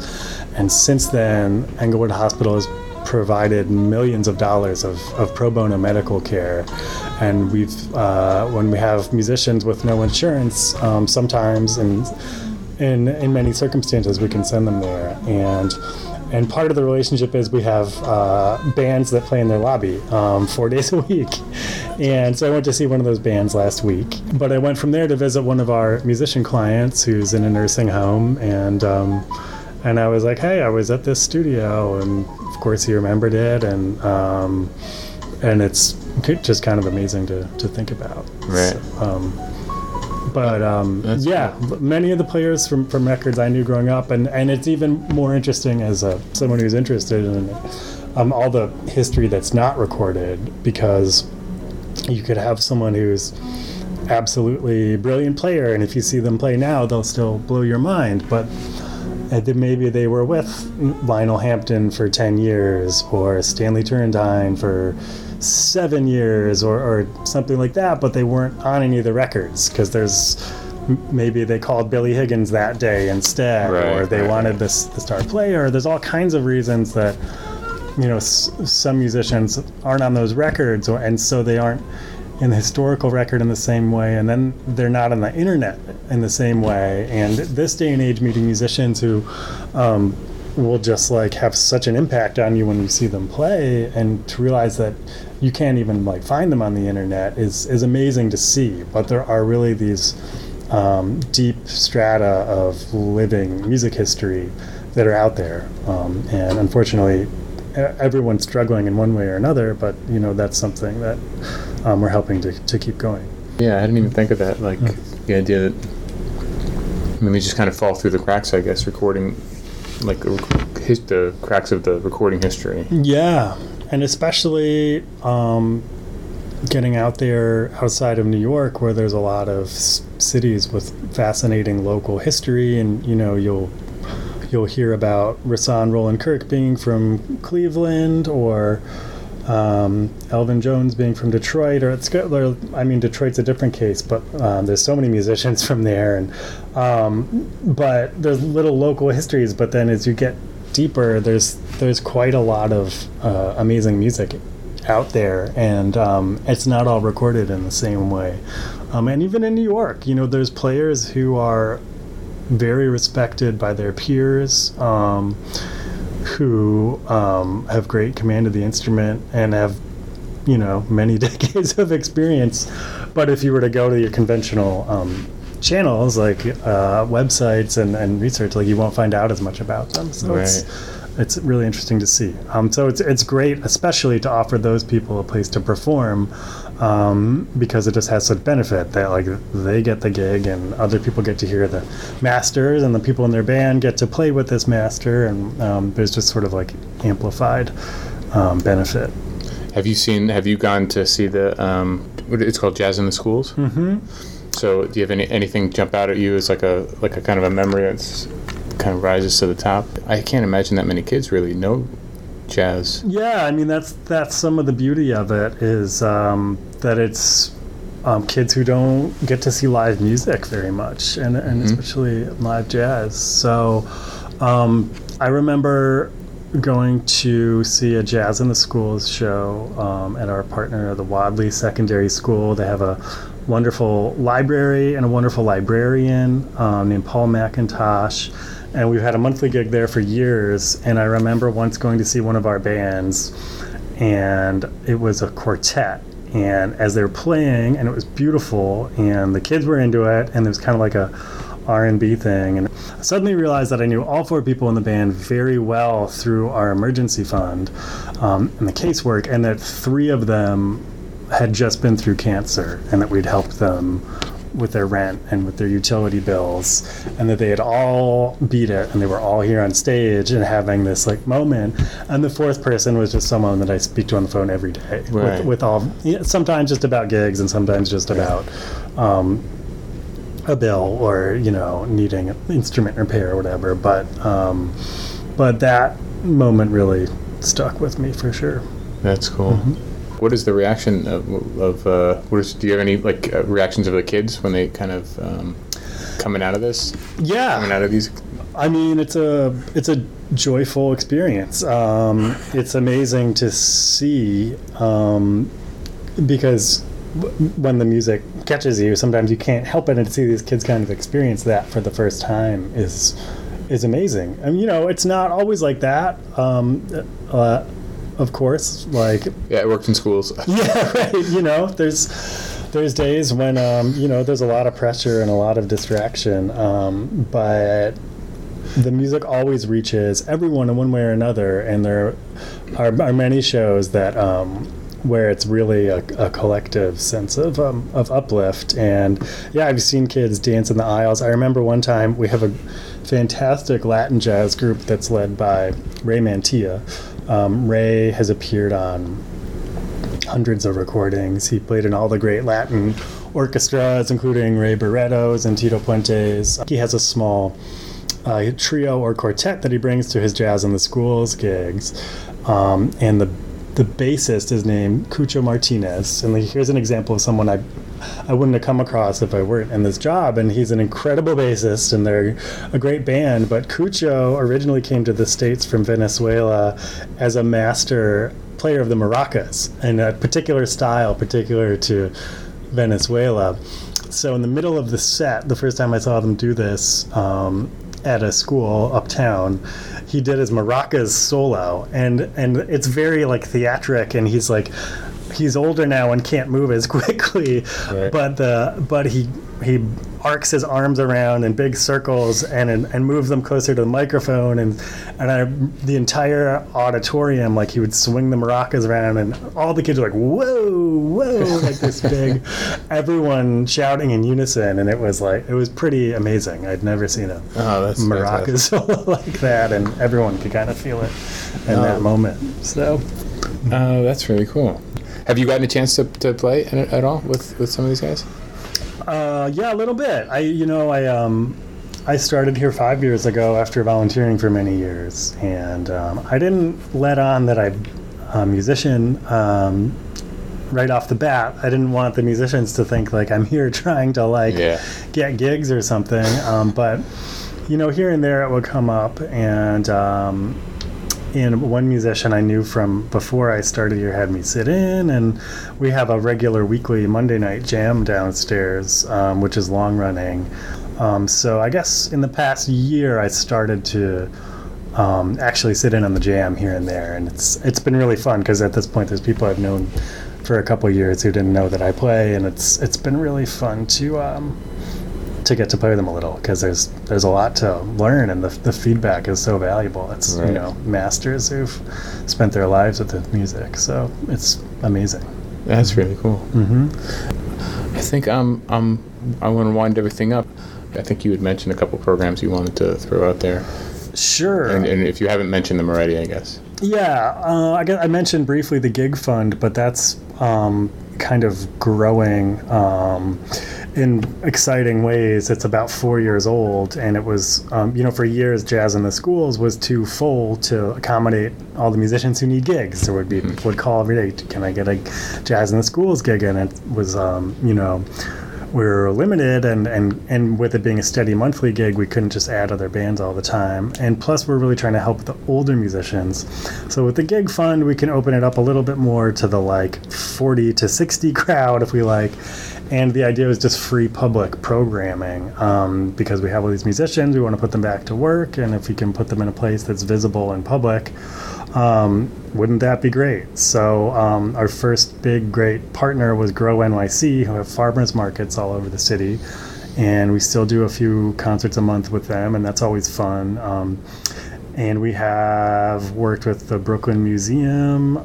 And since then, Englewood Hospital has provided millions of dollars of, of pro bono medical care. And we've, uh, when we have musicians with no insurance, um, sometimes in, in, in many circumstances, we can send them there. And and part of the relationship is we have uh, bands that play in their lobby um, four <laughs> days a week. And so I went to see one of those bands last week. But I went from there to visit one of our musician clients who's in a nursing home. And, um, and I was like, hey, I was at this studio. And of course, he remembered it. And, um, and it's just kind of amazing to, to think about. Right. So, um, but um, yeah, many of the players from, from records I knew growing up, and, and it's even more interesting as a, someone who's interested in um, all the history that's not recorded because you could have someone who's absolutely brilliant player, and if you see them play now, they'll still blow your mind. But uh, maybe they were with Lionel Hampton for 10 years or Stanley Turrentine for seven years or, or something like that, but they weren't on any of the records because there's maybe they called Billy Higgins that day instead, Right, or they right, wanted this the star player. There's all kinds of reasons that you know s- some musicians aren't on those records, or, and so they aren't in the historical record in the same way, and then they're not on the internet in the same way. And this day and age, meeting musicians who um, will just like have such an impact on you when you see them play, and to realize that you can't even like find them on the internet is is amazing to see. But there are really these um, deep strata of living music history that are out there, um, and unfortunately, everyone's struggling in one way or another. But you know that's something that um, we're helping to, to keep going. Yeah, I didn't even think of that. Like the idea that I mean, they just kind of fall through the cracks. I guess recording, like the his, the cracks of the recording history. Yeah, and especially um, getting out there outside of New York, where there's a lot of s- cities with fascinating local history, and you know you'll you'll hear about Rahsaan Roland Kirk being from Cleveland, or um, Elvin Jones being from Detroit, or it's or, I mean, Detroit's a different case, but um, there's so many musicians <laughs> from there, and um, but there's little local histories. But then as you get deeper, there's there's quite a lot of uh, amazing music out there, and um, it's not all recorded in the same way. Um, and even in New York, you know, there's players who are very respected by their peers. Who um, have great command of the instrument and have you know many <laughs> decades of experience. But if you were to go to your conventional um, channels like uh, websites and, and research like you won't find out as much about them. So it's it's really interesting to see. Um, so it's, it's great especially to offer those people a place to perform um, because it just has such benefit that like they get the gig and other people get to hear the masters and the people in their band get to play with this master and um, there's just sort of like amplified um, benefit Have you seen? Have you gone to see the? Um, it's called Jazz in the Schools. mm-hmm. So, do you have any anything jump out at you as like a like a kind of a memory that's kind of rises to the top? I can't imagine that many kids really know jazz. Yeah, I mean that's that's some of the beauty of it is um, that it's um, kids who don't get to see live music very much, and, and especially live jazz. So um, I remember going to see a Jazz in the Schools show um, at our partner, the Wadleigh Secondary School. They have a wonderful library and a wonderful librarian um, named Paul McIntosh. And we've had a monthly gig there for years. And I remember once going to see one of our bands, and it was a quartet. And as they were playing, and it was beautiful, and the kids were into it, and it was kind of like a R&B thing. And I suddenly realized that I knew all four people in the band very well through our emergency fund um, and the casework, and that three of them had just been through cancer, and that we'd helped them with their rent and with their utility bills, and that they had all beat it, and they were all here on stage and having this like moment. And the fourth person was just someone that I speak to on the phone every day, Right. with, with all yeah, sometimes just about gigs and sometimes just about. Um, a bill or you know needing an instrument repair or whatever but um, but that moment really stuck with me for sure That's cool. What is the reaction of, of uh, what is, do you have any like uh, reactions of the kids when they kind of um, coming out of this, Yeah, coming out of these? i mean it's a it's a joyful experience. Um, it's amazing to see um, because w- when the music catches you sometimes you can't help it and to see these kids kind of experience that for the first time is is amazing. I mean, you know it's not always like that. Um, uh, of course like Yeah, it worked in schools. <laughs> yeah right you know there's there's days when um, you know there's a lot of pressure and a lot of distraction um, but the music always reaches everyone in one way or another and there are, are many shows that um, where it's really a, a collective sense of um, of uplift and yeah I've seen kids dance in the aisles I remember one time we have a fantastic Latin jazz group that's led by Ray Mantilla um, Ray has appeared on hundreds of recordings. He played in all the great Latin orchestras, including Ray Barretto's and Tito Puente's. He has a small uh, trio or quartet that he brings to his jazz in the schools gigs, um, and the the bassist is named Cucho Martinez. And here's an example of someone I I wouldn't have come across if I weren't in this job. And he's an incredible bassist, and they're a great band. But Cucho originally came to the States from Venezuela as a master player of the maracas, and a particular style, particular to Venezuela. So, in the middle of the set, the first time I saw them do this um, at a school uptown, he did his maracas solo, and and it's very like theatric, and he's like he's older now and can't move as <laughs> quickly, Right. but the but he he arcs his arms around in big circles and and, and moves them closer to the microphone and and I, the entire auditorium like he would swing the maracas around and all the kids were like whoa whoa <laughs> like this big everyone shouting in unison and it was like it was pretty amazing I'd never seen a Oh, that's maraca solo <laughs> like that and everyone could kind of feel it in that Oh. moment so Oh, that's really cool. Have you gotten a chance to, to play at, at all with, with some of these guys? Uh, yeah, a little bit. I, you know, I um, I started here five years ago after volunteering for many years, and um, I didn't let on that I'm a musician um, right off the bat. I didn't want the musicians to think like I'm here <laughs> trying to like Yeah. get gigs or something. Um, but you know, here and there it would come up, and um, and one musician I knew from before I started here had me sit in, and we have a regular weekly Monday night jam downstairs, um, which is long running. Um, so I guess in the past year I started to um, actually sit in on the jam here and there, and it's it's been really fun because at this point there's people I've known for a couple years who didn't know that I play, and it's it's been really fun to. Um, to get to play with them a little because there's there's a lot to learn and the, the feedback is so valuable. It's Right. you know masters who've spent their lives with the music, so it's amazing. That's really cool. hmm I think I'm, I'm, I want to wind everything up. I think you had mentioned a couple programs you wanted to throw out there. Sure. And, and if you haven't mentioned them already, I guess. Yeah, uh, I, guess I mentioned briefly the gig fund, but that's um, kind of growing. Um, in exciting ways. It's about four years old, and it was, um, you know, for years, jazz in the schools was too full to accommodate all the musicians who need gigs. There would be would call every day, "Can I get a jazz in the schools gig?" And it was, um, you know we were limited and, and, and with it being a steady monthly gig we couldn't just add other bands all the time and plus we're really trying to help the older musicians so with the gig fund we can open it up a little bit more to the like 40 to 60 <laughs> crowd if we like and the idea was just free public programming um, because we have all these musicians we want to put them back to work and if we can put them in a place that's visible and public um, wouldn't that be great? So um, our first big great partner was Grow NYC, who have farmers markets all over the city, and we still do a few concerts a month with them, and that's always fun. Um, and we have worked with the Brooklyn Museum.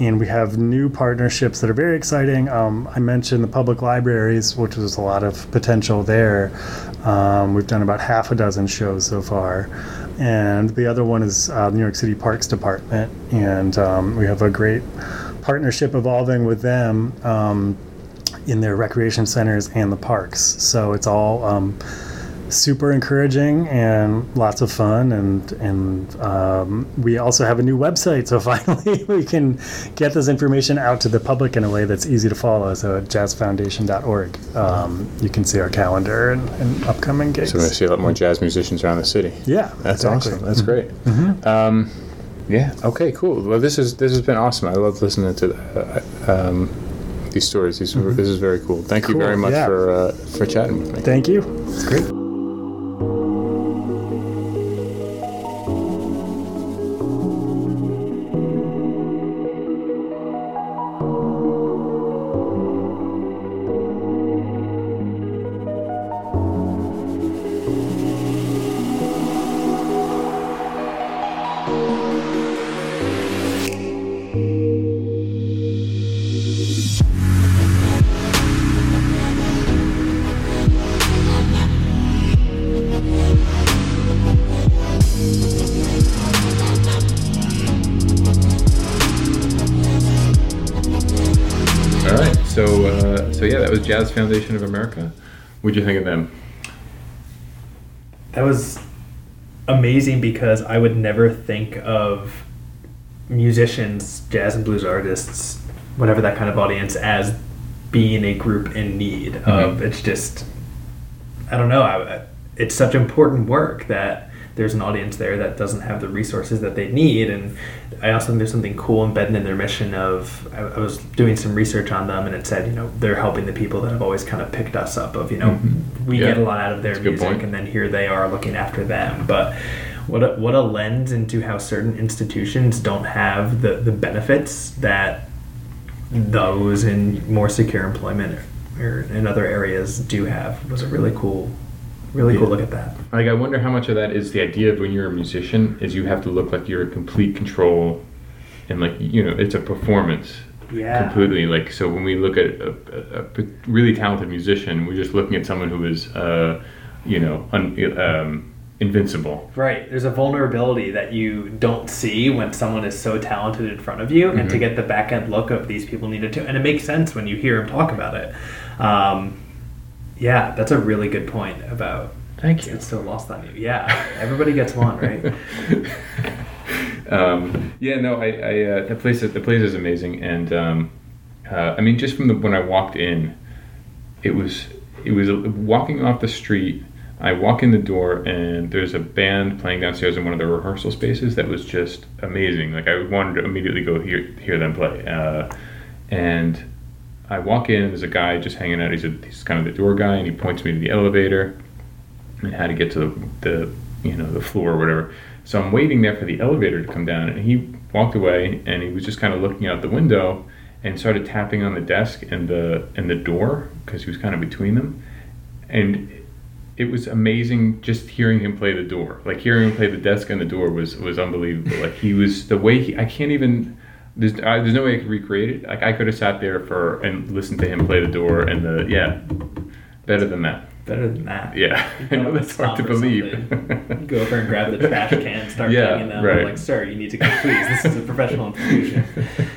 And we have new partnerships that are very exciting. Um, I mentioned the public libraries, which was a lot of potential there. Um, we've done about half a dozen shows so far and the other one is uh, New York City Parks Department, and um, we have a great partnership evolving with them um, in their recreation centers and the parks. So it's all um, super encouraging and lots of fun, and and um, we also have a new website. So <laughs> finally, we can get this information out to the public in a way that's easy to follow. So at jazzfoundation.org, um, you can see our calendar and, and upcoming gigs. So we're going to see a lot more jazz musicians around the city. Yeah, That's exactly. awesome. That's great. Um, yeah. Okay. Cool. Well, this is this has been awesome. I love listening to uh, um, these stories. These, This is very cool. Thank you very much yeah. for uh, for chatting with me. Thank you. It's great. Foundation of America. What'd you think of them? That was amazing because I would never think of musicians, jazz and blues artists, whatever that kind of audience, as being a group in need mm-hmm. of. It's just, I don't know. I, it's such important work that there's an audience there that doesn't have the resources that they need. And I also think there's something cool embedded in their mission of, I, I was doing some research on them and it said, you know, they're helping the people that have always kind of picked us up of, you know, we Yeah. get a lot out of their That's music and then here they are looking after them. But what a, what a lens into how certain institutions don't have the, the benefits that those in more secure employment or in other areas do have was a really cool, really cool look at that. Like, I wonder how much of that is the idea of when you're a musician is you have to look like you're in complete control, and like you know, it's a performance. Yeah. Completely. Like so, when we look at a, a, a really talented musician, we're just looking at someone who is, uh, you know, un, um, invincible. Right. There's a vulnerability that you don't see when someone is so talented in front of you, and to get the back end look of these people needed to, and it makes sense when you hear them talk about it. Um, yeah, that's a really good point about. Thank you. It's still lost on you. Yeah, <laughs> everybody gets one, right? <laughs> um, yeah, no, I, I uh, the place the place is amazing, and um, uh, I mean, just from the when I walked in, it was it was walking off the street. I walk in the door, and there's a band playing downstairs in one of the rehearsal spaces that was just amazing. Like I wanted to immediately go hear hear them play, uh, and I walk in, there's a guy just hanging out. He's a, he's kind of the door guy, and he points me to the elevator and how to get to the, the you know the floor or whatever. So I'm waiting there for the elevator to come down, and he walked away, and he was just kind of looking out the window and started tapping on the desk and the and the door because he was kind of between them, and it was amazing just hearing him play the door. Like hearing him play the desk and the door was was unbelievable. Like he was the way he I can't even. There's, uh, there's no way I could recreate it. Like I could have sat there for and listened to him play the door and the yeah, better than that. Better than that. Yeah, I know <laughs> that's hard to believe. <laughs> Go over and grab the trash can, start Yeah, banging them. right. I'm like, sir, you need to go, please. This is a professional institution.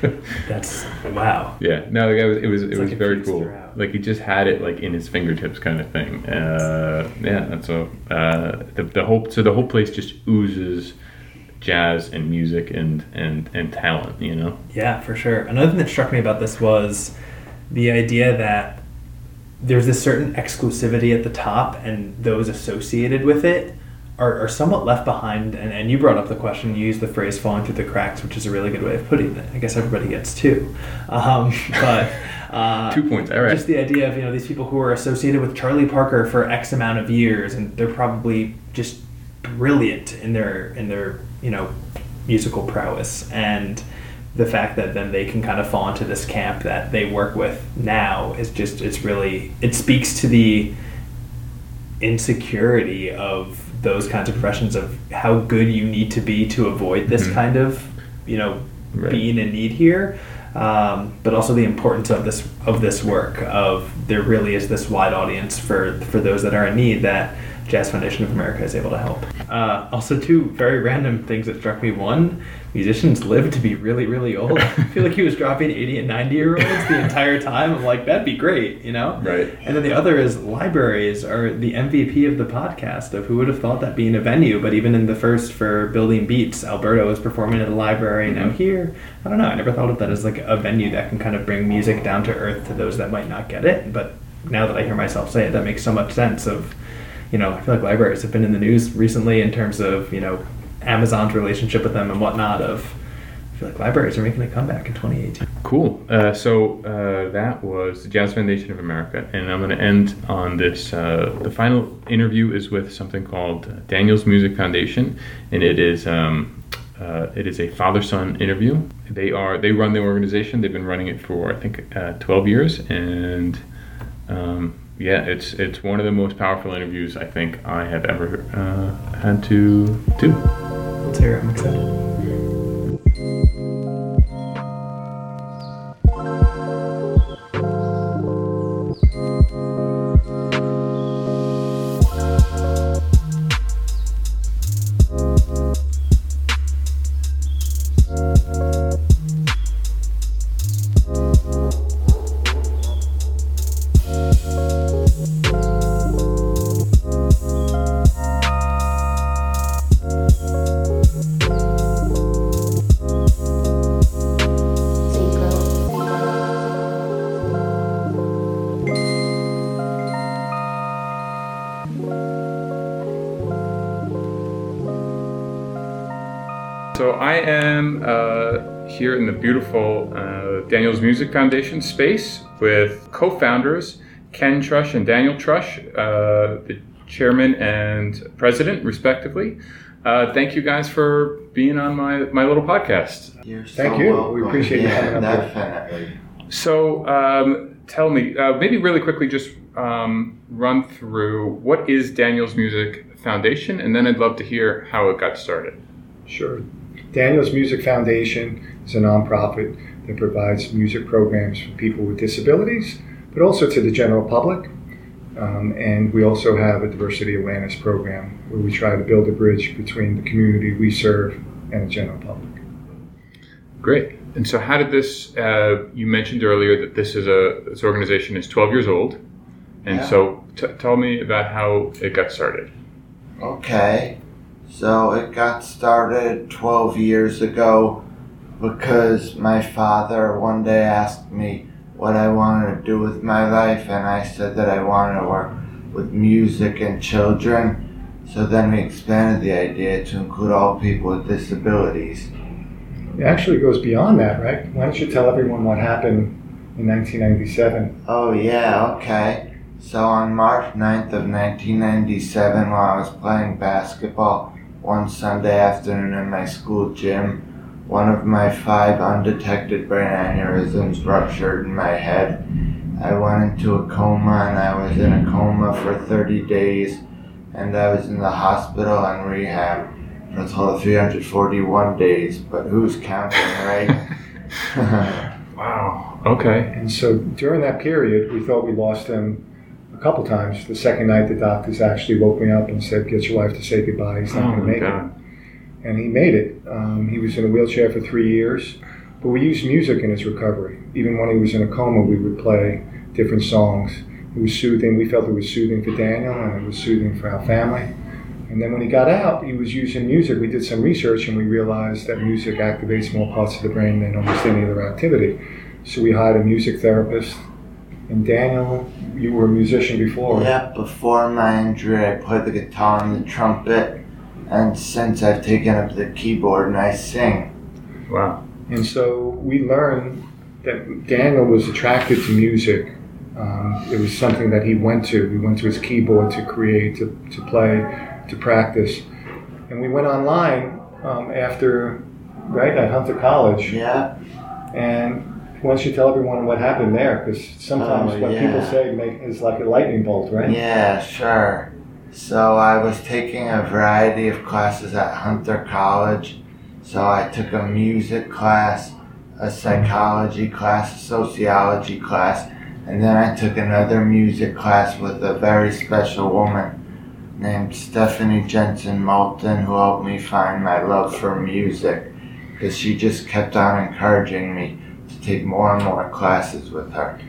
<laughs> That's wow. Yeah, no, the guy was, it was it was like very cool. throughout. Like he just had it like in his fingertips, kind of thing. Uh, yeah, that's so. Uh, the, the whole so the whole place just oozes jazz and music and and and talent. You know. Yeah, for sure. Another thing that struck me about this was the idea that there's this certain exclusivity at the top, and those associated with it are, are somewhat left behind. And, and you brought up the question, you used the phrase falling through the cracks, which is a really good way of putting it. I guess everybody gets two. Um, <laughs> but. Uh, Two points. All right. Just the idea of you know these people who are associated with Charlie Parker for X amount of years, and they're probably just brilliant in their in their you know musical prowess, and the fact that then they can kind of fall into this camp that they work with now is just it's really it speaks to the insecurity of those kinds of professions of how good you need to be to avoid this Mhm. kind of you know Right. being in need here um, but also the importance of this of this work of there really is this wide audience for for those that are in need that Jazz Foundation of America is able to help. Uh, also, two very random things that struck me. One, musicians live to be really, really old. I feel like he was dropping 80 and 90 year olds the entire time. I'm like, that'd be great, you know? Right. And then the other is libraries are the MVP of the podcast of who would have thought that being a venue, but even in the first for building beats, Alberto was performing at a library now Mhm. here. I don't know. I never thought of that as like a venue that can kind of bring music down to earth to those that might not get it. But now that I hear myself say it, that makes so much sense of, you know, I feel like libraries have been in the news recently in terms of, you know, Amazon's relationship with them and whatnot of, I feel like libraries are making a comeback in 2018. Cool. Uh, so uh, that was the Jazz Foundation of America, and I'm going to end on this. Uh, the final interview is with something called Daniel's Music Foundation, and it is um, uh, it is a father-son interview. They are they run the organization. They've been running it for I think uh, 12 years, and um, yeah, it's it's one of the most powerful interviews I think I have ever uh, had to do. Let's hear it. I'm excited. Beautiful uh, Daniel's Music Foundation space with co-founders Ken Trush and Daniel Trush, uh, the chairman and president, respectively. Uh, thank you guys for being on my, my little podcast. You're Thank you. welcome. We appreciate you yeah, coming up here. definitely. So um, tell me, uh, maybe really quickly, just um, run through what is Daniel's Music Foundation, and then I'd love to hear how it got started. Sure. Daniel's Music Foundation is a nonprofit that provides music programs for people with disabilities, but also to the general public. Um, and we also have a diversity awareness program where we try to build a bridge between the community we serve and the general public. Great. And so, how did this? Uh, you mentioned earlier that this is a this organization is 12 years old, and Yeah. so t- tell me about how it got started. Okay. So it got started 12 years ago because my father one day asked me what I wanted to do with my life, and I said that I wanted to work with music and children. So then we expanded the idea to include all people with disabilities. It actually goes beyond that, right? Why don't you tell everyone what happened in 1997? Oh, yeah, okay. So on March 9th of 1997, while I was playing basketball one Sunday afternoon in my school gym, one of my five undetected brain aneurysms ruptured in my head. I went into a coma and I was in a coma for 30 days, and I was in the hospital and rehab for a total of 341 days. But who's counting, right? <laughs> <laughs> Wow. Okay. And so during that period, we thought we lost him a couple times. The second night, the doctors actually woke me up and said, "Get your wife to say goodbye. He's not Oh going to make God. it." And he made it. Um, he was in a wheelchair for three years, but we used music in his recovery. Even when he was in a coma, we would play different songs. It was soothing. We felt it was soothing for Daniel, and it was soothing for our family. And then when he got out, he was using music. We did some research, and we realized that music activates more parts of the brain than almost any other activity. So we hired a music therapist. And Daniel, you were a musician before. Yeah, before my injury, I played the guitar and the trumpet, and since I've taken up the keyboard and I sing. Wow. And so we learned that Daniel was attracted to music. Um, it was something that he went to. He went to his keyboard to create, to, to play, to practice. And we went online um, after, right, at Hunter College. Yeah, And why don't you tell everyone what happened there? Because sometimes Oh, what yeah. people say make, is like a lightning bolt, right? yeah, sure. So I was taking a variety of classes at Hunter College. So I took a music class, a psychology class, a sociology class, and then I took another music class with a very special woman named Stephanie Jensen Moulton who helped me find my love for music because she just kept on encouraging me take more and more classes with her.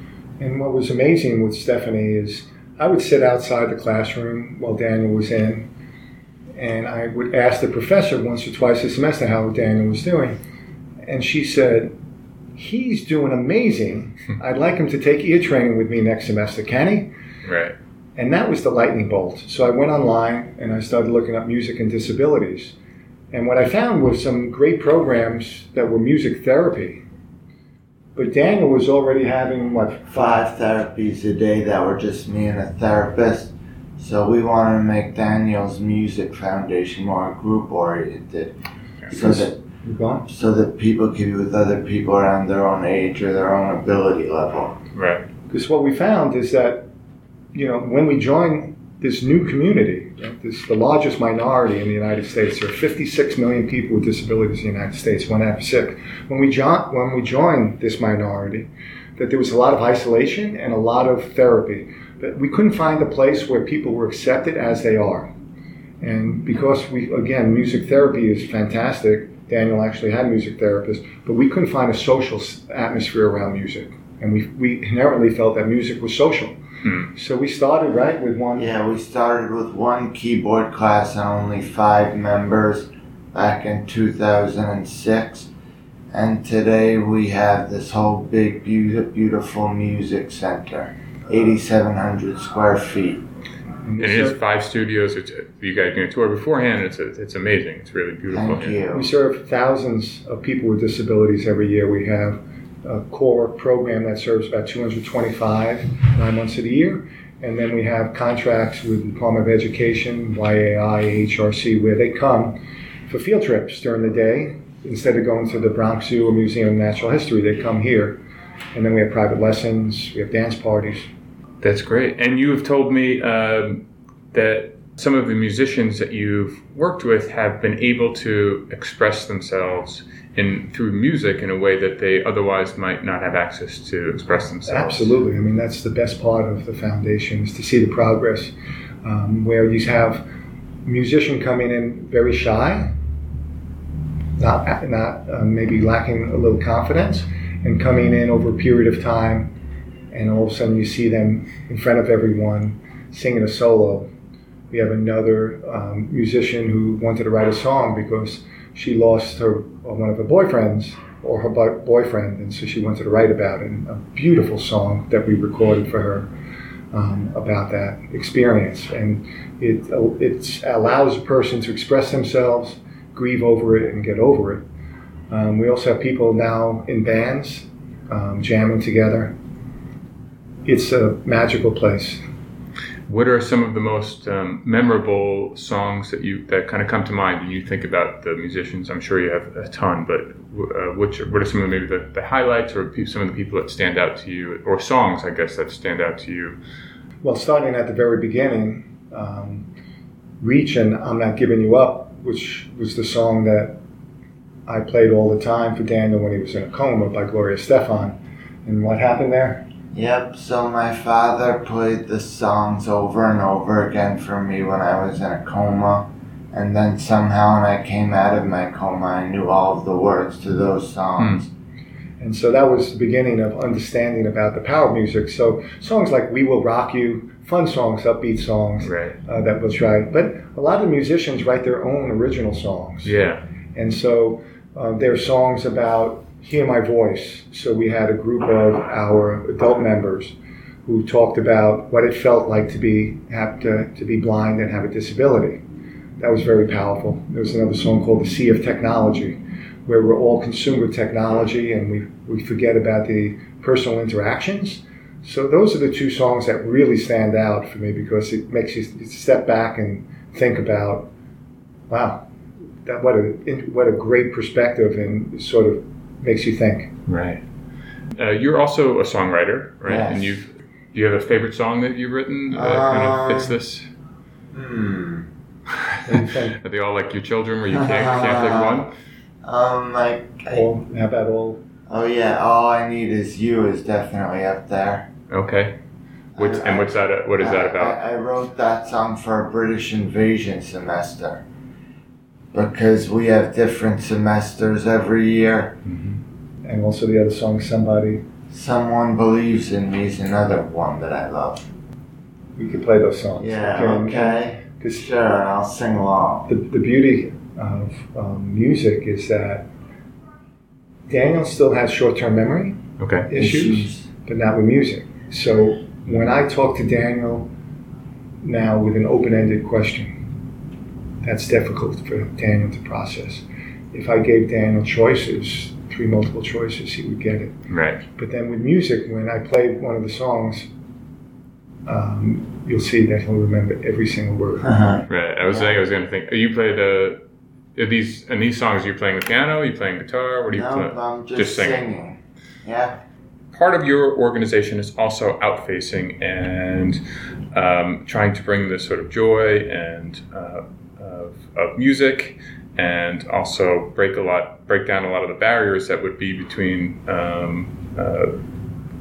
And what was amazing with Stephanie is I would sit outside the classroom while Daniel was in, and I would ask the professor once or twice a semester how Daniel was doing. And she said, He's doing amazing. <laughs> I'd like him to take ear training with me next semester. Can he? Right. And that was the lightning bolt. So I went online and I started looking up music and disabilities. And what I found was some great programs that were music therapy. But Daniel was already having, what, Five therapies a day that were just me and a therapist. So we wanted to make Daniel's Music Foundation more group oriented. So that so that people could be with other people around their own age or their own ability level. Right. Because what we found is that, you know, when we join this new community, right, this the largest minority in the United States. There are 56 million people with disabilities in the United States, one out of six. When we jo- when we joined this minority, that there was a lot of isolation and a lot of therapy. That we couldn't find a place where people were accepted as they are. And because we, again, music therapy is fantastic. Daniel actually had music therapists, but we couldn't find a social atmosphere around music. And we, we inherently felt that music was social. Hmm. So we started, right, with one. Yeah, we started with one keyboard class and only five members back in 2006. And today we have this whole big, beautiful, beautiful music center, 8,700 square feet. And we And it is five studios. It's you guys doing a tour beforehand. It's it's amazing. It's really beautiful. Thank here. We serve thousands of people with disabilities every year. We have a core program that serves about 225 nine months of the year. And then we have contracts with the Department of Education, YAI, HRC, where they come for field trips during the day. Instead of going to the Bronx Zoo or Museum of Natural History, they come here. And then we have private lessons, we have dance parties. That's great. And you have told me um, that some of the musicians that you've worked with have been able to express themselves in through music in a way that they otherwise might not have access to express themselves. Absolutely. I mean, that's the best part of the foundation is to see the progress um, where you have musician coming in very shy, not, not uh, maybe lacking a little confidence, and coming in over a period of time, and all of a sudden you see them in front of everyone singing a solo. We have another um, musician who wanted to write a song because she lost her uh, one of her boyfriends or her boyfriend, and so she wanted to write about it. And a beautiful song that we recorded for her um, about that experience, and it it allows a person to express themselves, grieve over it, and get over it. Um, we also have people now in bands um, jamming together. It's a magical place. What are some of the most um, memorable songs that you that kind of come to mind when you think about the musicians? I'm sure you have a ton, but uh, which what are some of the, maybe the, the highlights or some of the people that stand out to you, or songs I guess that stand out to you? Well, starting at the very beginning, um, Reach and I'm Not Giving You Up, which was the song that I played all the time for Daniel when he was in a coma by Gloria Estefan. And what happened there? Yep, so my father played the songs over and over again for me when I was in a coma. And then somehow when I came out of my coma, I knew all of the words to those songs. And so that was the beginning of understanding about the power of music. So songs like "We Will Rock You," fun songs, upbeat songs Right. uh, that was right. But a lot of musicians write their own original songs. Yeah. And so uh, there are songs about hear my voice. So we had a group of our adult members who talked about what it felt like to be have to, to be blind and have a disability. That was very powerful. There was another song called "The Sea of Technology," where we're all consumed with technology and we, we forget about the personal interactions. So those are the two songs that really stand out for me because it makes you step back and think about, wow, that what a what a great perspective and sort of makes you think. Right. Uh, you're also a songwriter, right? Yes. And you've do you have a favorite song that you've written that kind of fits Um, this? Hmm. <laughs> do you think? Are they all like your children, where you can't can't pick one? <laughs> Um, like, I- All, how about all? oh yeah, all I need is you is definitely up there. Okay. What's and what's that? What is that about? I, I wrote that song for a British invasion semester because we have different semesters every year. And also the other song, somebody. Someone believes in me is another one that I love. We could play those songs. Yeah, and- okay. Because Sure, I'll sing along. the, the beauty of um, music is that Daniel still has short-term memory Okay. issues, but not with music. So when I talk to Daniel now with an open-ended question, that's difficult for Daniel to process. If I gave Daniel choices, three multiple choices, he would get it. Right. But then with music, when I play one of the songs, um, you'll see that he'll remember every single word. Uh-huh. Right. I was saying I was going to think. You play the. Are these and these songs? Are you playing the piano? Are you playing guitar? What are you no, playing? I'm just, Just singing. singing. Yeah. part of your organization is also outfacing and um, trying to bring this sort of joy and uh, of, of music and also break a lot break down a lot of the barriers that would be between um, uh,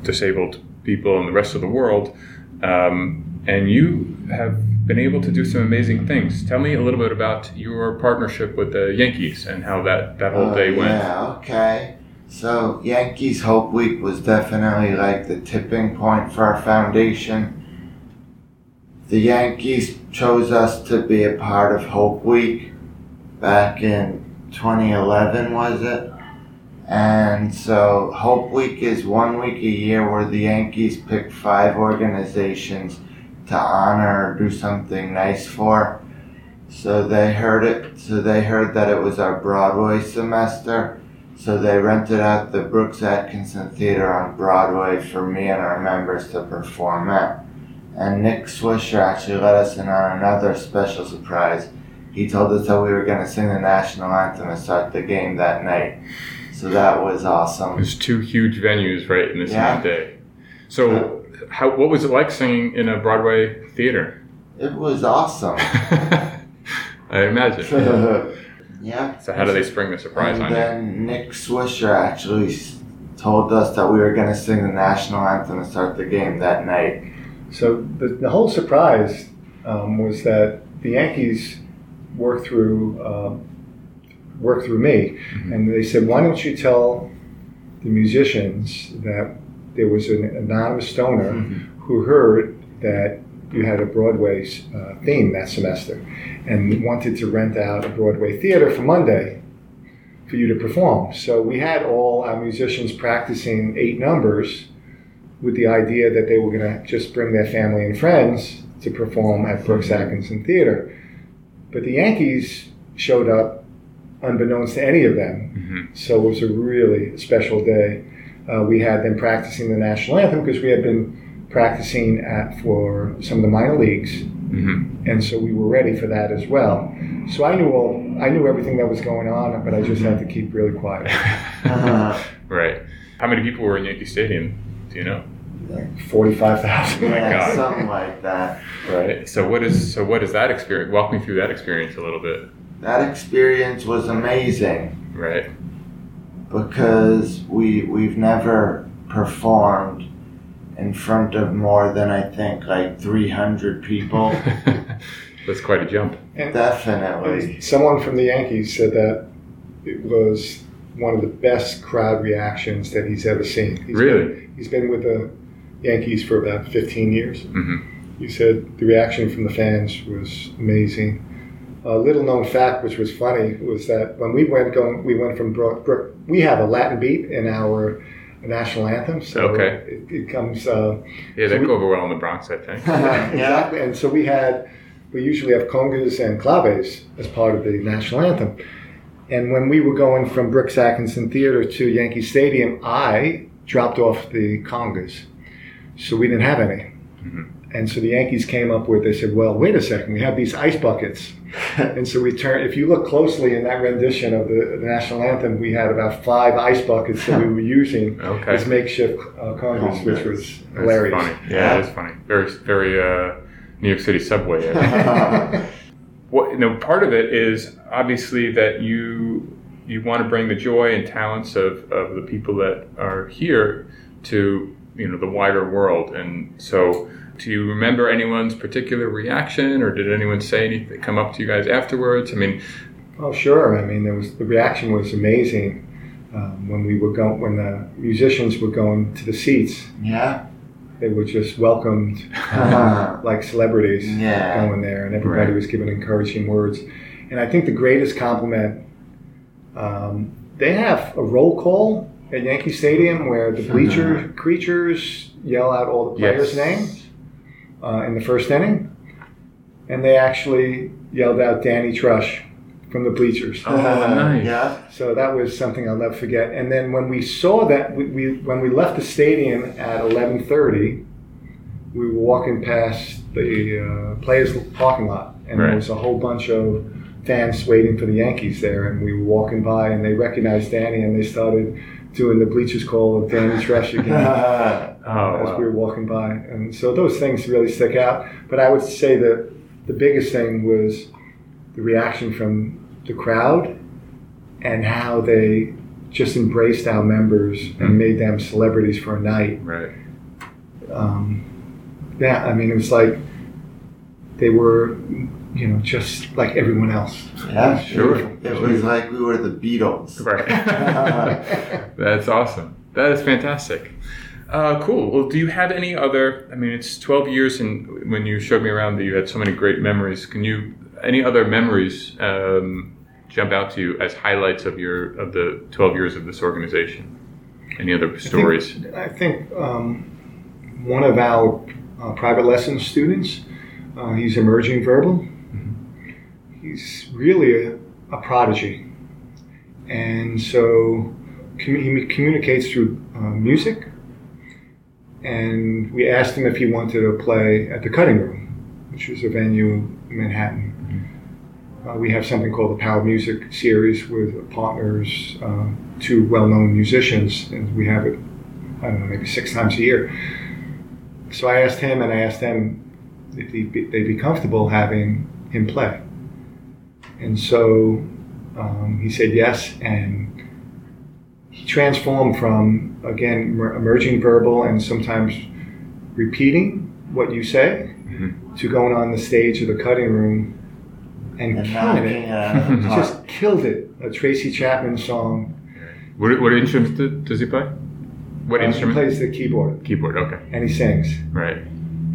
disabled people and the rest of the world um, and you have been able to do some amazing things tell me a little bit about your partnership with the yankees and how that, that whole Oh, day went Yeah, okay. So Yankees Hope Week was definitely like the tipping point for our foundation. The Yankees chose us to be a part of Hope Week back in 2011, was it? And so Hope Week is one week a year where the Yankees pick five organizations to honor or do something nice for. So they heard it. So they heard that it was our Broadway semester. So they rented out the Brooks Atkinson Theater on Broadway for me and our members to perform at. And Nick Swisher actually let us in on another special surprise. He told us that we were going to sing the national anthem and start the game that night. So that was awesome. There's two huge venues right in the same Yeah. day. So, how what was it like singing in a Broadway theater? It was awesome. <laughs> I imagine. <laughs> yeah. So, how do they spring the surprise and on you? then Nick Swisher actually told us that we were going to sing the national anthem and start the game that night. So the, the whole surprise um, was that the Yankees worked through um, worked through me, and they said, "Why don't you tell the musicians that there was an anonymous donor who heard that you had a Broadway uh, theme that semester, and wanted to rent out a Broadway theater for Monday." For you to perform. So we had all our musicians practicing eight numbers with the idea that they were going to just bring their family and friends to perform at Brooks Atkinson Theater. But the Yankees showed up unbeknownst to any of them. Mhm. So it was a really special day. Uh, we had them practicing the national anthem because we had been practicing at for some of the minor leagues, Mhm. and so we were ready for that as well. So I knew all, I knew everything that was going on, but I just had to keep really quiet. <laughs> Uh, right. How many people were in Yankee Stadium? Do you know? Forty-five thousand. Oh my yeah, God. something like that. Right. So, what is so what is that experience? Walk me through that experience a little bit. That experience was amazing Right. because we we've never performed in front of more than I think like 300 people. <laughs> That's quite a jump. Definitely. Someone from the Yankees said that it was one of the best crowd reactions that he's ever seen. He's Really? Been, he's been with the Yankees for about 15 years. hmm He said the reaction from the fans was amazing. A little known fact, which was funny, was that when we went going, we went from Brook. Brook we have a Latin beat in our national anthem, so Okay. it, it comes. Uh, Yeah, that we- go over well in the Bronx, I think. <laughs> Exactly. And so we had, we usually have congas and claves as part of the national anthem. And when we were going from Brooks Atkinson Theater to Yankee Stadium, I dropped off the congas. So we didn't have any. Mhm. And so the Yankees came up with, they said, well, wait a second, we have these ice buckets. <laughs> and so we turned, if you look closely in that rendition of the, the national anthem, we had about five ice buckets that we were <laughs> using Okay. as makeshift uh, congas, which was That's hilarious. funny. Yeah, that's funny. Very, very uh, New York City subway. <laughs> what you know, part of it is obviously that you you want to bring the joy and talents of, of the people that are here to you know the wider world, and so. Do you remember anyone's particular reaction, or did anyone say anything, come up to you guys afterwards? I mean, Oh, sure. I mean, there was the reaction was amazing um, when we were going when the musicians were going to the seats. Yeah. They were just welcomed um, <laughs> like celebrities Yeah. going there, and everybody Right. was giving encouraging words. And I think the greatest compliment um, they have a roll call at Yankee Stadium where the bleacher creatures yell out all the players' Yes. names uh, in the first inning, and they actually yelled out Danny Trush from the bleachers. Oh, nice. Yeah. So that was something I'll never forget. And then when we saw that, we, we when we left the stadium at 11:30, we were walking past the uh, players' parking lot, and Right. there was a whole bunch of fans waiting for the Yankees there. And we were walking by, and they recognized Danny, and they started doing the bleachers call of Danny Trush again oh, as wow. we were walking by. And so those things really stick out. But I would say that the biggest thing was the reaction from the crowd and how they just embraced our members and made them celebrities for a night. right. Um, yeah, I mean, it was like they were, you know, just like everyone else. Yeah. Sure. It was like we were the Beatles. Right. <laughs> That's awesome. That is fantastic. Uh, cool. Well, do you have any other? I mean, it's 12 years, and when you showed me around, that you had so many great memories. Can you any other memories um, jump out to you as highlights of your of the 12 years of this organization? Any other stories? I think um, one of our uh, private lessons students, uh, he's emerging verbal. He's really a, a prodigy. And so he communicates through uh, music. And we asked him if he wanted to play at the Cutting Room, which is a venue in Manhattan. Uh, we have something called the Power Music series with partners, uh, two well-known musicians, and we have it, I don't know, maybe six times a year. So I asked him, and I asked them if they'd be, they'd be comfortable having him play. And so um, he said yes, and he transformed from again emerging verbal and sometimes repeating what you say Mhm. to going on the stage or the cutting room and, And killing it. it out of the He park. just killed it. A Tracy Chapman song. What, what instrument does he play? What Uh, instrument? He plays the keyboard Keyboard. Okay. and he sings. Right.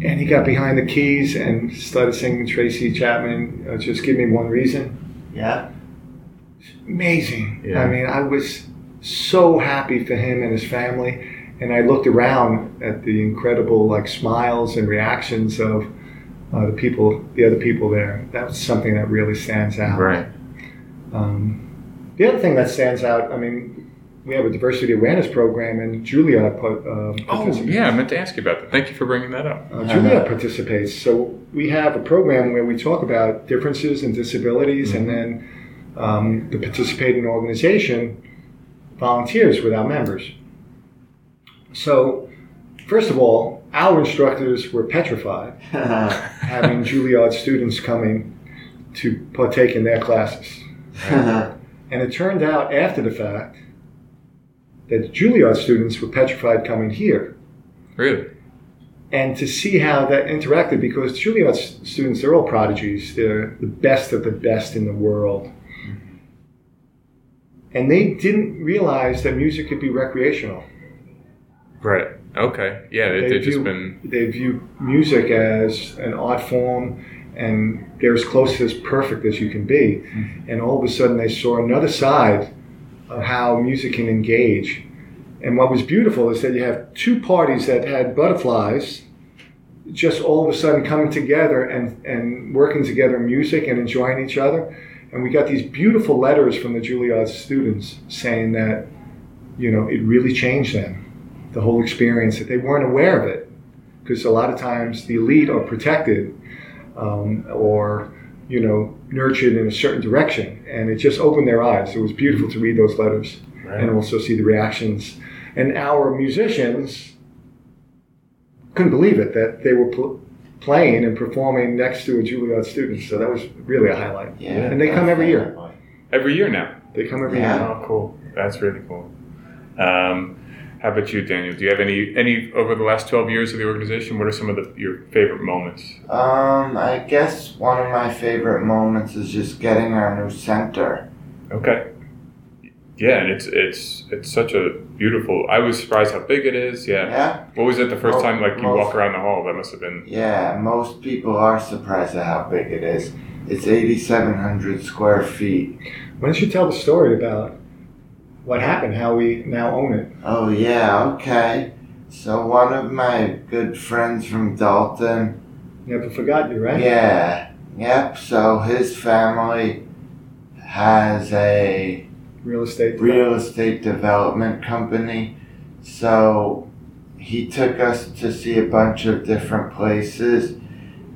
And he got behind the keys and started singing Tracy Chapman. Uh, just give me one reason. Yeah. Amazing. Yeah. I mean, I was so happy for him and his family. And I looked around at the incredible like smiles and reactions of uh, the people, the other people there. That's something that really stands out. Right. Um, the other thing that stands out, I mean, we have a diversity awareness program, and Julia put, uh, Oh, yeah. I meant to ask you about that. Thank you for bringing that up. Uh, Juilliard participates. So we have a program where we talk about differences and disabilities, and then um, the participating organization volunteers with our members. So, first of all, our instructors were petrified <laughs> having Juilliard students coming to partake in their classes. <laughs> And it turned out after the fact that Juilliard students were petrified coming here. Really? and to see how that interacted because Juilliard students, they're all prodigies. They're the best of the best in the world. And they didn't realize that music could be recreational. Right. Okay. Yeah, they, they've just been. They view music as an art form and they're as close to as perfect as you can be. Mm-hmm. And all of a sudden they saw another side of how music can engage. And what was beautiful is that you have two parties that had butterflies just all of a sudden coming together and, and working together in music and enjoying each other. And we got these beautiful letters from the Juilliard students saying that, you know, it really changed them, the whole experience, that they weren't aware of it. Because a lot of times the elite are protected um, or, you know, nurtured in a certain direction. And it just opened their eyes. It was beautiful to read those letters and also see the reactions. And our musicians couldn't believe it that they were pl- playing and performing next to a Juilliard student. So that was really a highlight. Yeah, And they come every year. Every year now. They come every Yeah. year. Oh, cool. That's really cool. Um, how about you, Daniel? Do you have any any over the last twelve years of the organization? What are some of the, your favorite moments? Um, I guess one of my favorite moments is just getting our new center. Okay. Yeah, and it's it's it's such a beautiful. I was surprised how big it is. Yeah. Yeah? What was it the first Mo- time? Like you most- walk around the hall, that must have been. Yeah, most people are surprised at how big it is. It's 8,700 square feet. Why don't you tell the story about what happened, how we now own it? Oh, yeah, okay. So, one of my good friends from Dalton, Never forgot you, right? yeah, yep, so his family has a Real estate. real estate development company. So he took us to see a bunch of different places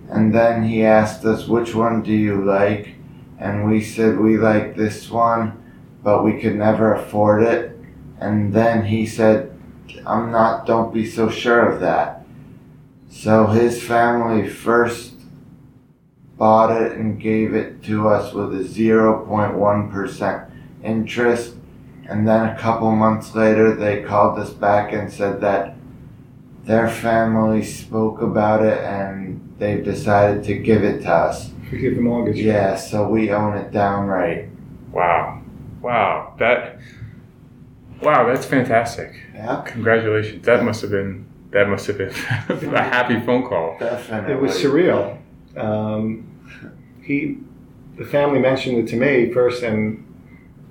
and then he asked us which one do you like and we said we like this one but we could never afford it and then he said I'm not don't be so sure of that. So his family first bought it and gave it to us with a 0.1% interest. And then a couple months later, they called us back and said that their family spoke about it and they've decided to give it to us. Forgive the mortgage. Yeah, so we own it downright. Wow. Wow. That. Wow, that's fantastic. Yeah, Congratulations. That must have been that must have been <laughs> a happy phone call. definitely. It was surreal. Um, he, the family mentioned it to me first, and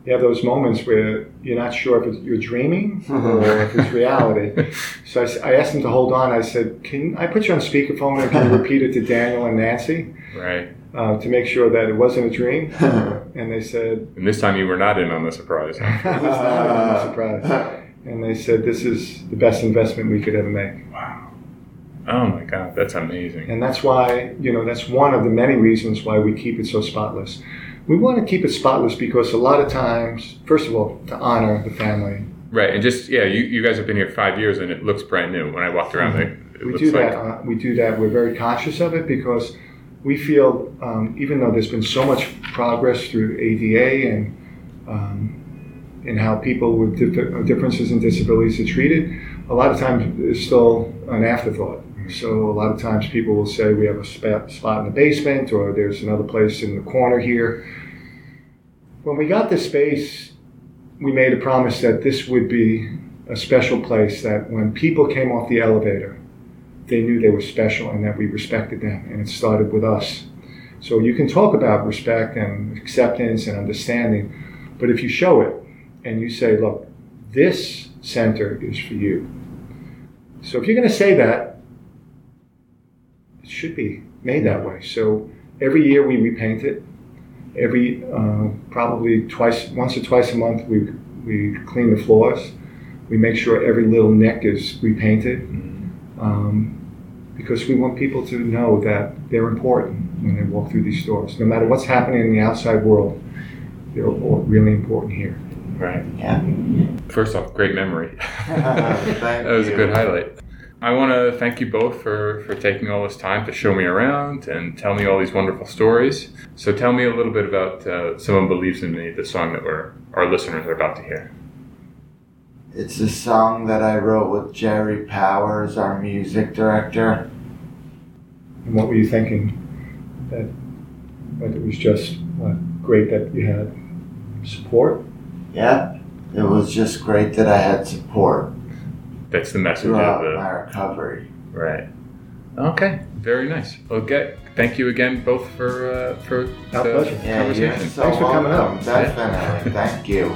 you have those moments where you're not sure if it's, you're dreaming or <laughs> if it's reality. So I asked him to hold on. I said, "Can I put you on speakerphone and can you repeat it to Daniel and Nancy Right. Uh, to make sure that it wasn't a dream?" <laughs> And they said, And this time you were not in on the surprise. <laughs> "It was not a surprise." And they said, "This is the best investment we could ever make." Wow. Oh my God, that's amazing. And that's why, you know, that's one of the many reasons why we keep it so spotless. We want to keep it spotless because a lot of times, first of all, to honor the family. Right, and just yeah, you, you guys have been here five years and it looks brand new. When I walked around, it, it Mm-hmm. We looks do like that. Uh, we do that. We're very conscious of it because we feel, um, even though there's been so much progress through ADA and um, in how people with dif- differences in disabilities are treated, a lot of times it's still an afterthought. So a lot of times people will say we have a spa- spot in the basement or there's another place in the corner here. When we got this space, we made a promise that this would be a special place that when people came off the elevator, they knew they were special and that we respected them. And it started with us. So you can talk about respect and acceptance and understanding, but if you show it and you say, look, this center is for you. So if you're going to say that, it should be made that way. So every year we repaint it. Every uh, probably twice, once or twice a month, we we clean the floors. We make sure every little nick is repainted um, because we want people to know that they're important when they walk through these stores. No matter what's happening in the outside world, they're all really important here. right. Yeah. First off, great memory. <laughs> Thank that was a good highlight. I want to thank you both for, for taking all this time to show me around and tell me all these wonderful stories. So tell me a little bit about uh, Someone Believes in Me, the song that we're, our listeners are about to hear. It's a song that I wrote with Jerry Powers, our music director. And what were you thinking? That, that it was just what, great that you had support? Yeah, it was just great that I had support That's the message throughout of the my recovery. right. Okay, very nice. Okay. thank you again both for uh, for Our the pleasure. Yeah, you're conversation. so Thanks for coming up. out. Definitely, thank you.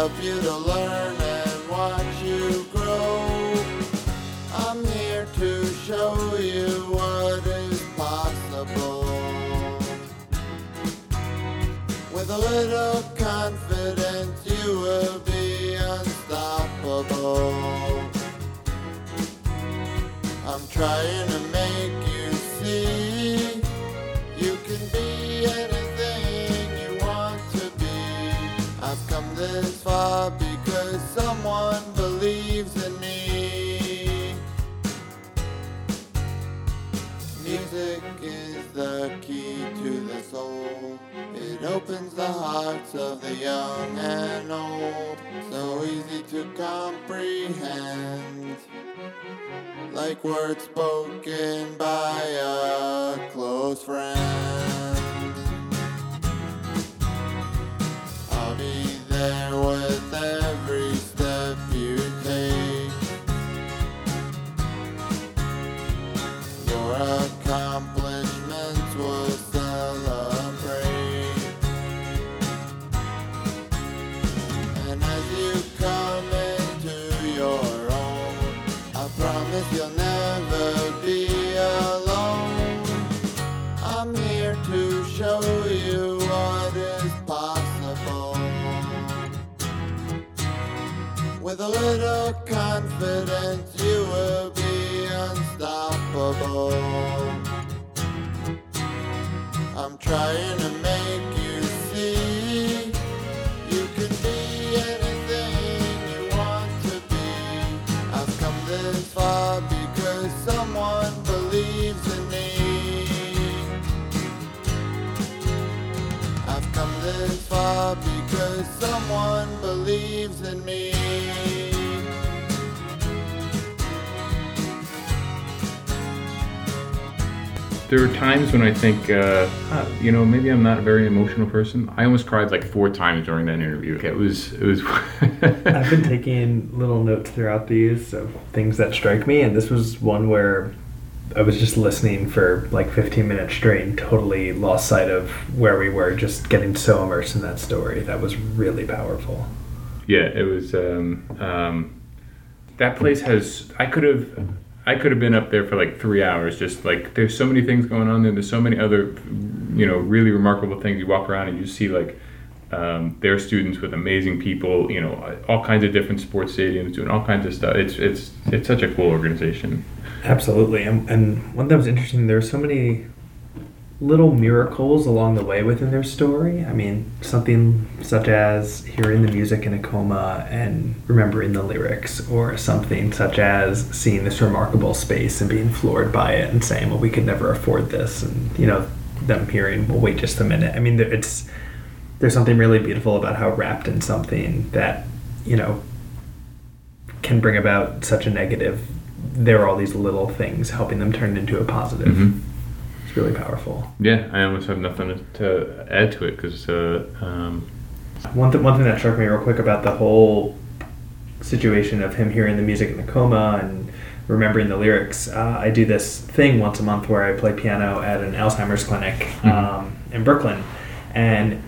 Help you to learn and watch you grow. I'm here to show you what is possible. With a little confidence, you will be unstoppable. I'm trying to soul. It opens the hearts of the young and old. So easy to comprehend. Like words spoken by a close friend. I'll be there with every step you take. Your accomplishments With a little confidence, you will be unstoppable. I'm trying to make you see you can be anything you want to be. I've come this far because someone believes in me. I've come this far because someone believes in me. There are times when I think, uh, ah, you know, maybe I'm not a very emotional person. I almost cried like four times during that interview. It was, it was. <laughs> I've been taking little notes throughout these of things that strike me, and this was one where I was just listening for like 15 minutes straight and totally lost sight of where we were, just getting so immersed in that story. That was really powerful. yeah, it was. Um, um, that place has. I could have. I could have been up there for like three hours. Just like there's so many things going on there. There's so many other, you know, really remarkable things. You walk around and you see like um, their students with amazing people. You know, all kinds of different sports stadiums doing all kinds of stuff. It's it's it's such a cool organization. Absolutely, and, and one that was interesting. There are so many little miracles along the way within their story. I mean, something such as hearing the music in a coma and remembering the lyrics, or something such as seeing this remarkable space and being floored by it and saying, "Well, we could never afford this," and you know, them hearing, "Well, wait just a minute." I mean, it's there's something really beautiful about how wrapped in something that you know can bring about such a negative. There are all these little things helping them turn into a positive. Mhm. It's really powerful. Yeah, I almost have nothing to, to add to it because uh, um, One, th- one thing that struck me real quick about the whole situation of him hearing the music in the coma and remembering the lyrics, uh, I do this thing once a month where I play piano at an Alzheimer's clinic Mhm. um, in Brooklyn. And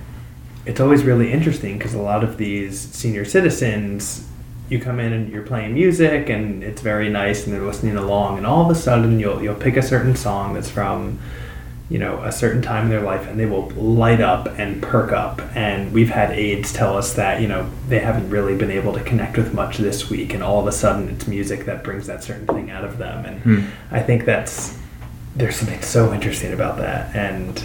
it's always really interesting because a lot of these senior citizens, you come in and you're playing music and it's very nice and they're listening along, and all of a sudden you'll, you'll pick a certain song that's from you know a certain time in their life and they will light up and perk up. And we've had aides tell us that you know they haven't really been able to connect with much this week and all of a sudden it's music that brings that certain thing out of them. And Hmm. i think that's there's something so interesting about that. And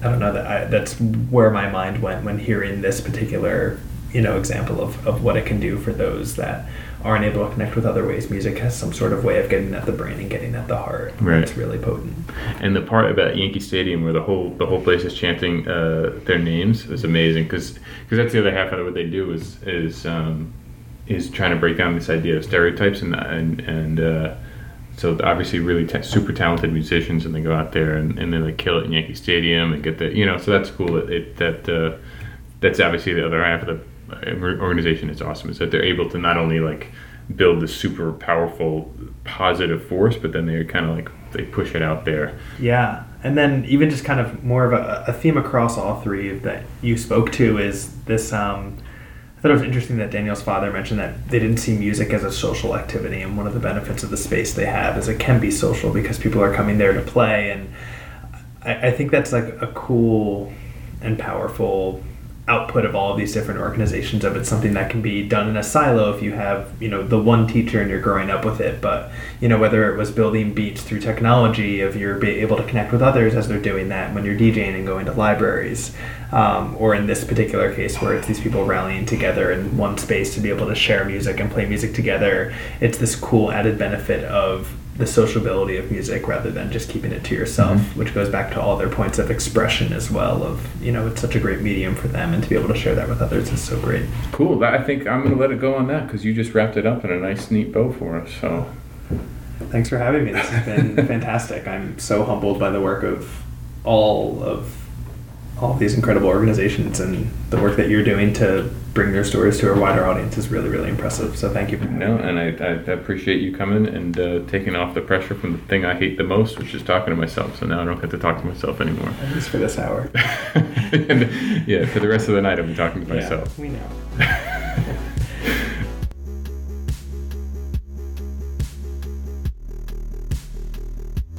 i don't know that I, that's where my mind went when hearing this particular you know example of, of what it can do for those that aren't able to connect with other ways. Music has some sort of way of getting at the brain and getting at the heart. Right. it's really potent. And the part about Yankee Stadium where the whole the whole place is chanting uh, their names was amazing because because that's the other half of what they do is is um, is trying to break down this idea of stereotypes and and and uh, so obviously really ta super talented musicians and they go out there and, and they like kill it in Yankee Stadium and get the you know so that's cool that it, that uh, that's obviously the other half of the organization is awesome is that they're able to not only like build this super powerful positive force but then they're kind of like they push it out there Yeah, and then even just kind of more of a, a theme across all three that you spoke to is this. Um, I thought it was interesting that Daniel's father mentioned that they didn't see music as a social activity, and one of the benefits of the space they have is it can be social because people are coming there to play, and I, I think that's like a cool and powerful output of all of these different organizations of it's something that can be done in a silo if you have you know the one teacher and you're growing up with it. But you know whether it was building beats through technology if you're able to connect with others as they're doing that when you're djing and going to libraries um, or in this particular case where it's these people rallying together in one space to be able to share music and play music together it's this cool added benefit of the sociability of music rather than just keeping it to yourself, mm-hmm. which goes back to all their points of expression as well. Of you know, it's such a great medium for them, and to be able to share that with others is so great. Cool. I think I'm going to let it go on that because you just wrapped it up in a nice, neat bow for us. So Thanks for having me. This has been <laughs> fantastic. I'm so humbled by the work of all of all these incredible organizations and the work that you're doing to bring their stories to a wider audience is really, really impressive. So thank you. For no, and I, I appreciate you coming and uh, taking off the pressure from the thing I hate the most, which is talking to myself. So now I don't get to talk to myself anymore. At least for this hour. <laughs> and, yeah, for the rest of the night, I'll be talking to Yeah, myself. we know. <laughs>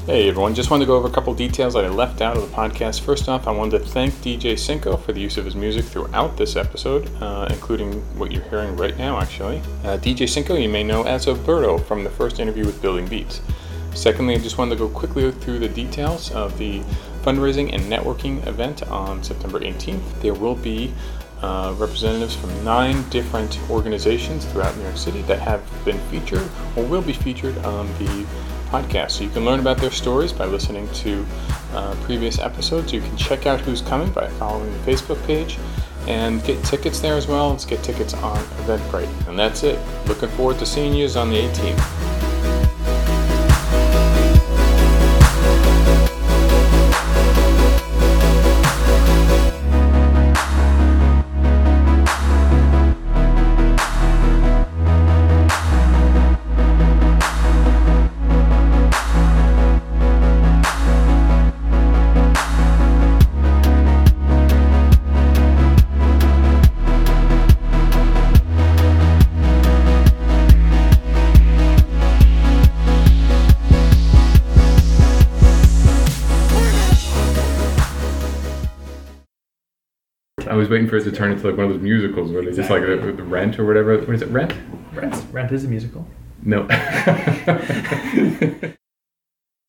Hey everyone, just wanted to go over a couple details that I left out of the podcast. First off, I wanted to thank DJ Cinco for the use of his music throughout this episode, uh, including what you're hearing right now, actually. Uh, DJ Cinco, you may know as Alberto from the first interview with Building Beats. Secondly, I just wanted to go quickly through the details of the fundraising and networking event on September 18th. There will be uh, representatives from nine different organizations throughout New York City that have been featured or will be featured on the podcast. So you can learn about their stories by listening to uh, previous episodes. You can check out who's coming by following the Facebook page and get tickets there as well. Let's get tickets on Eventbrite. And that's it. Looking forward to seeing you on the 18th. Was waiting for it to turn into like one of those musicals where they just like the uh, Rent or whatever. What is it? Rent? Rent. Rent is a musical. No. <laughs>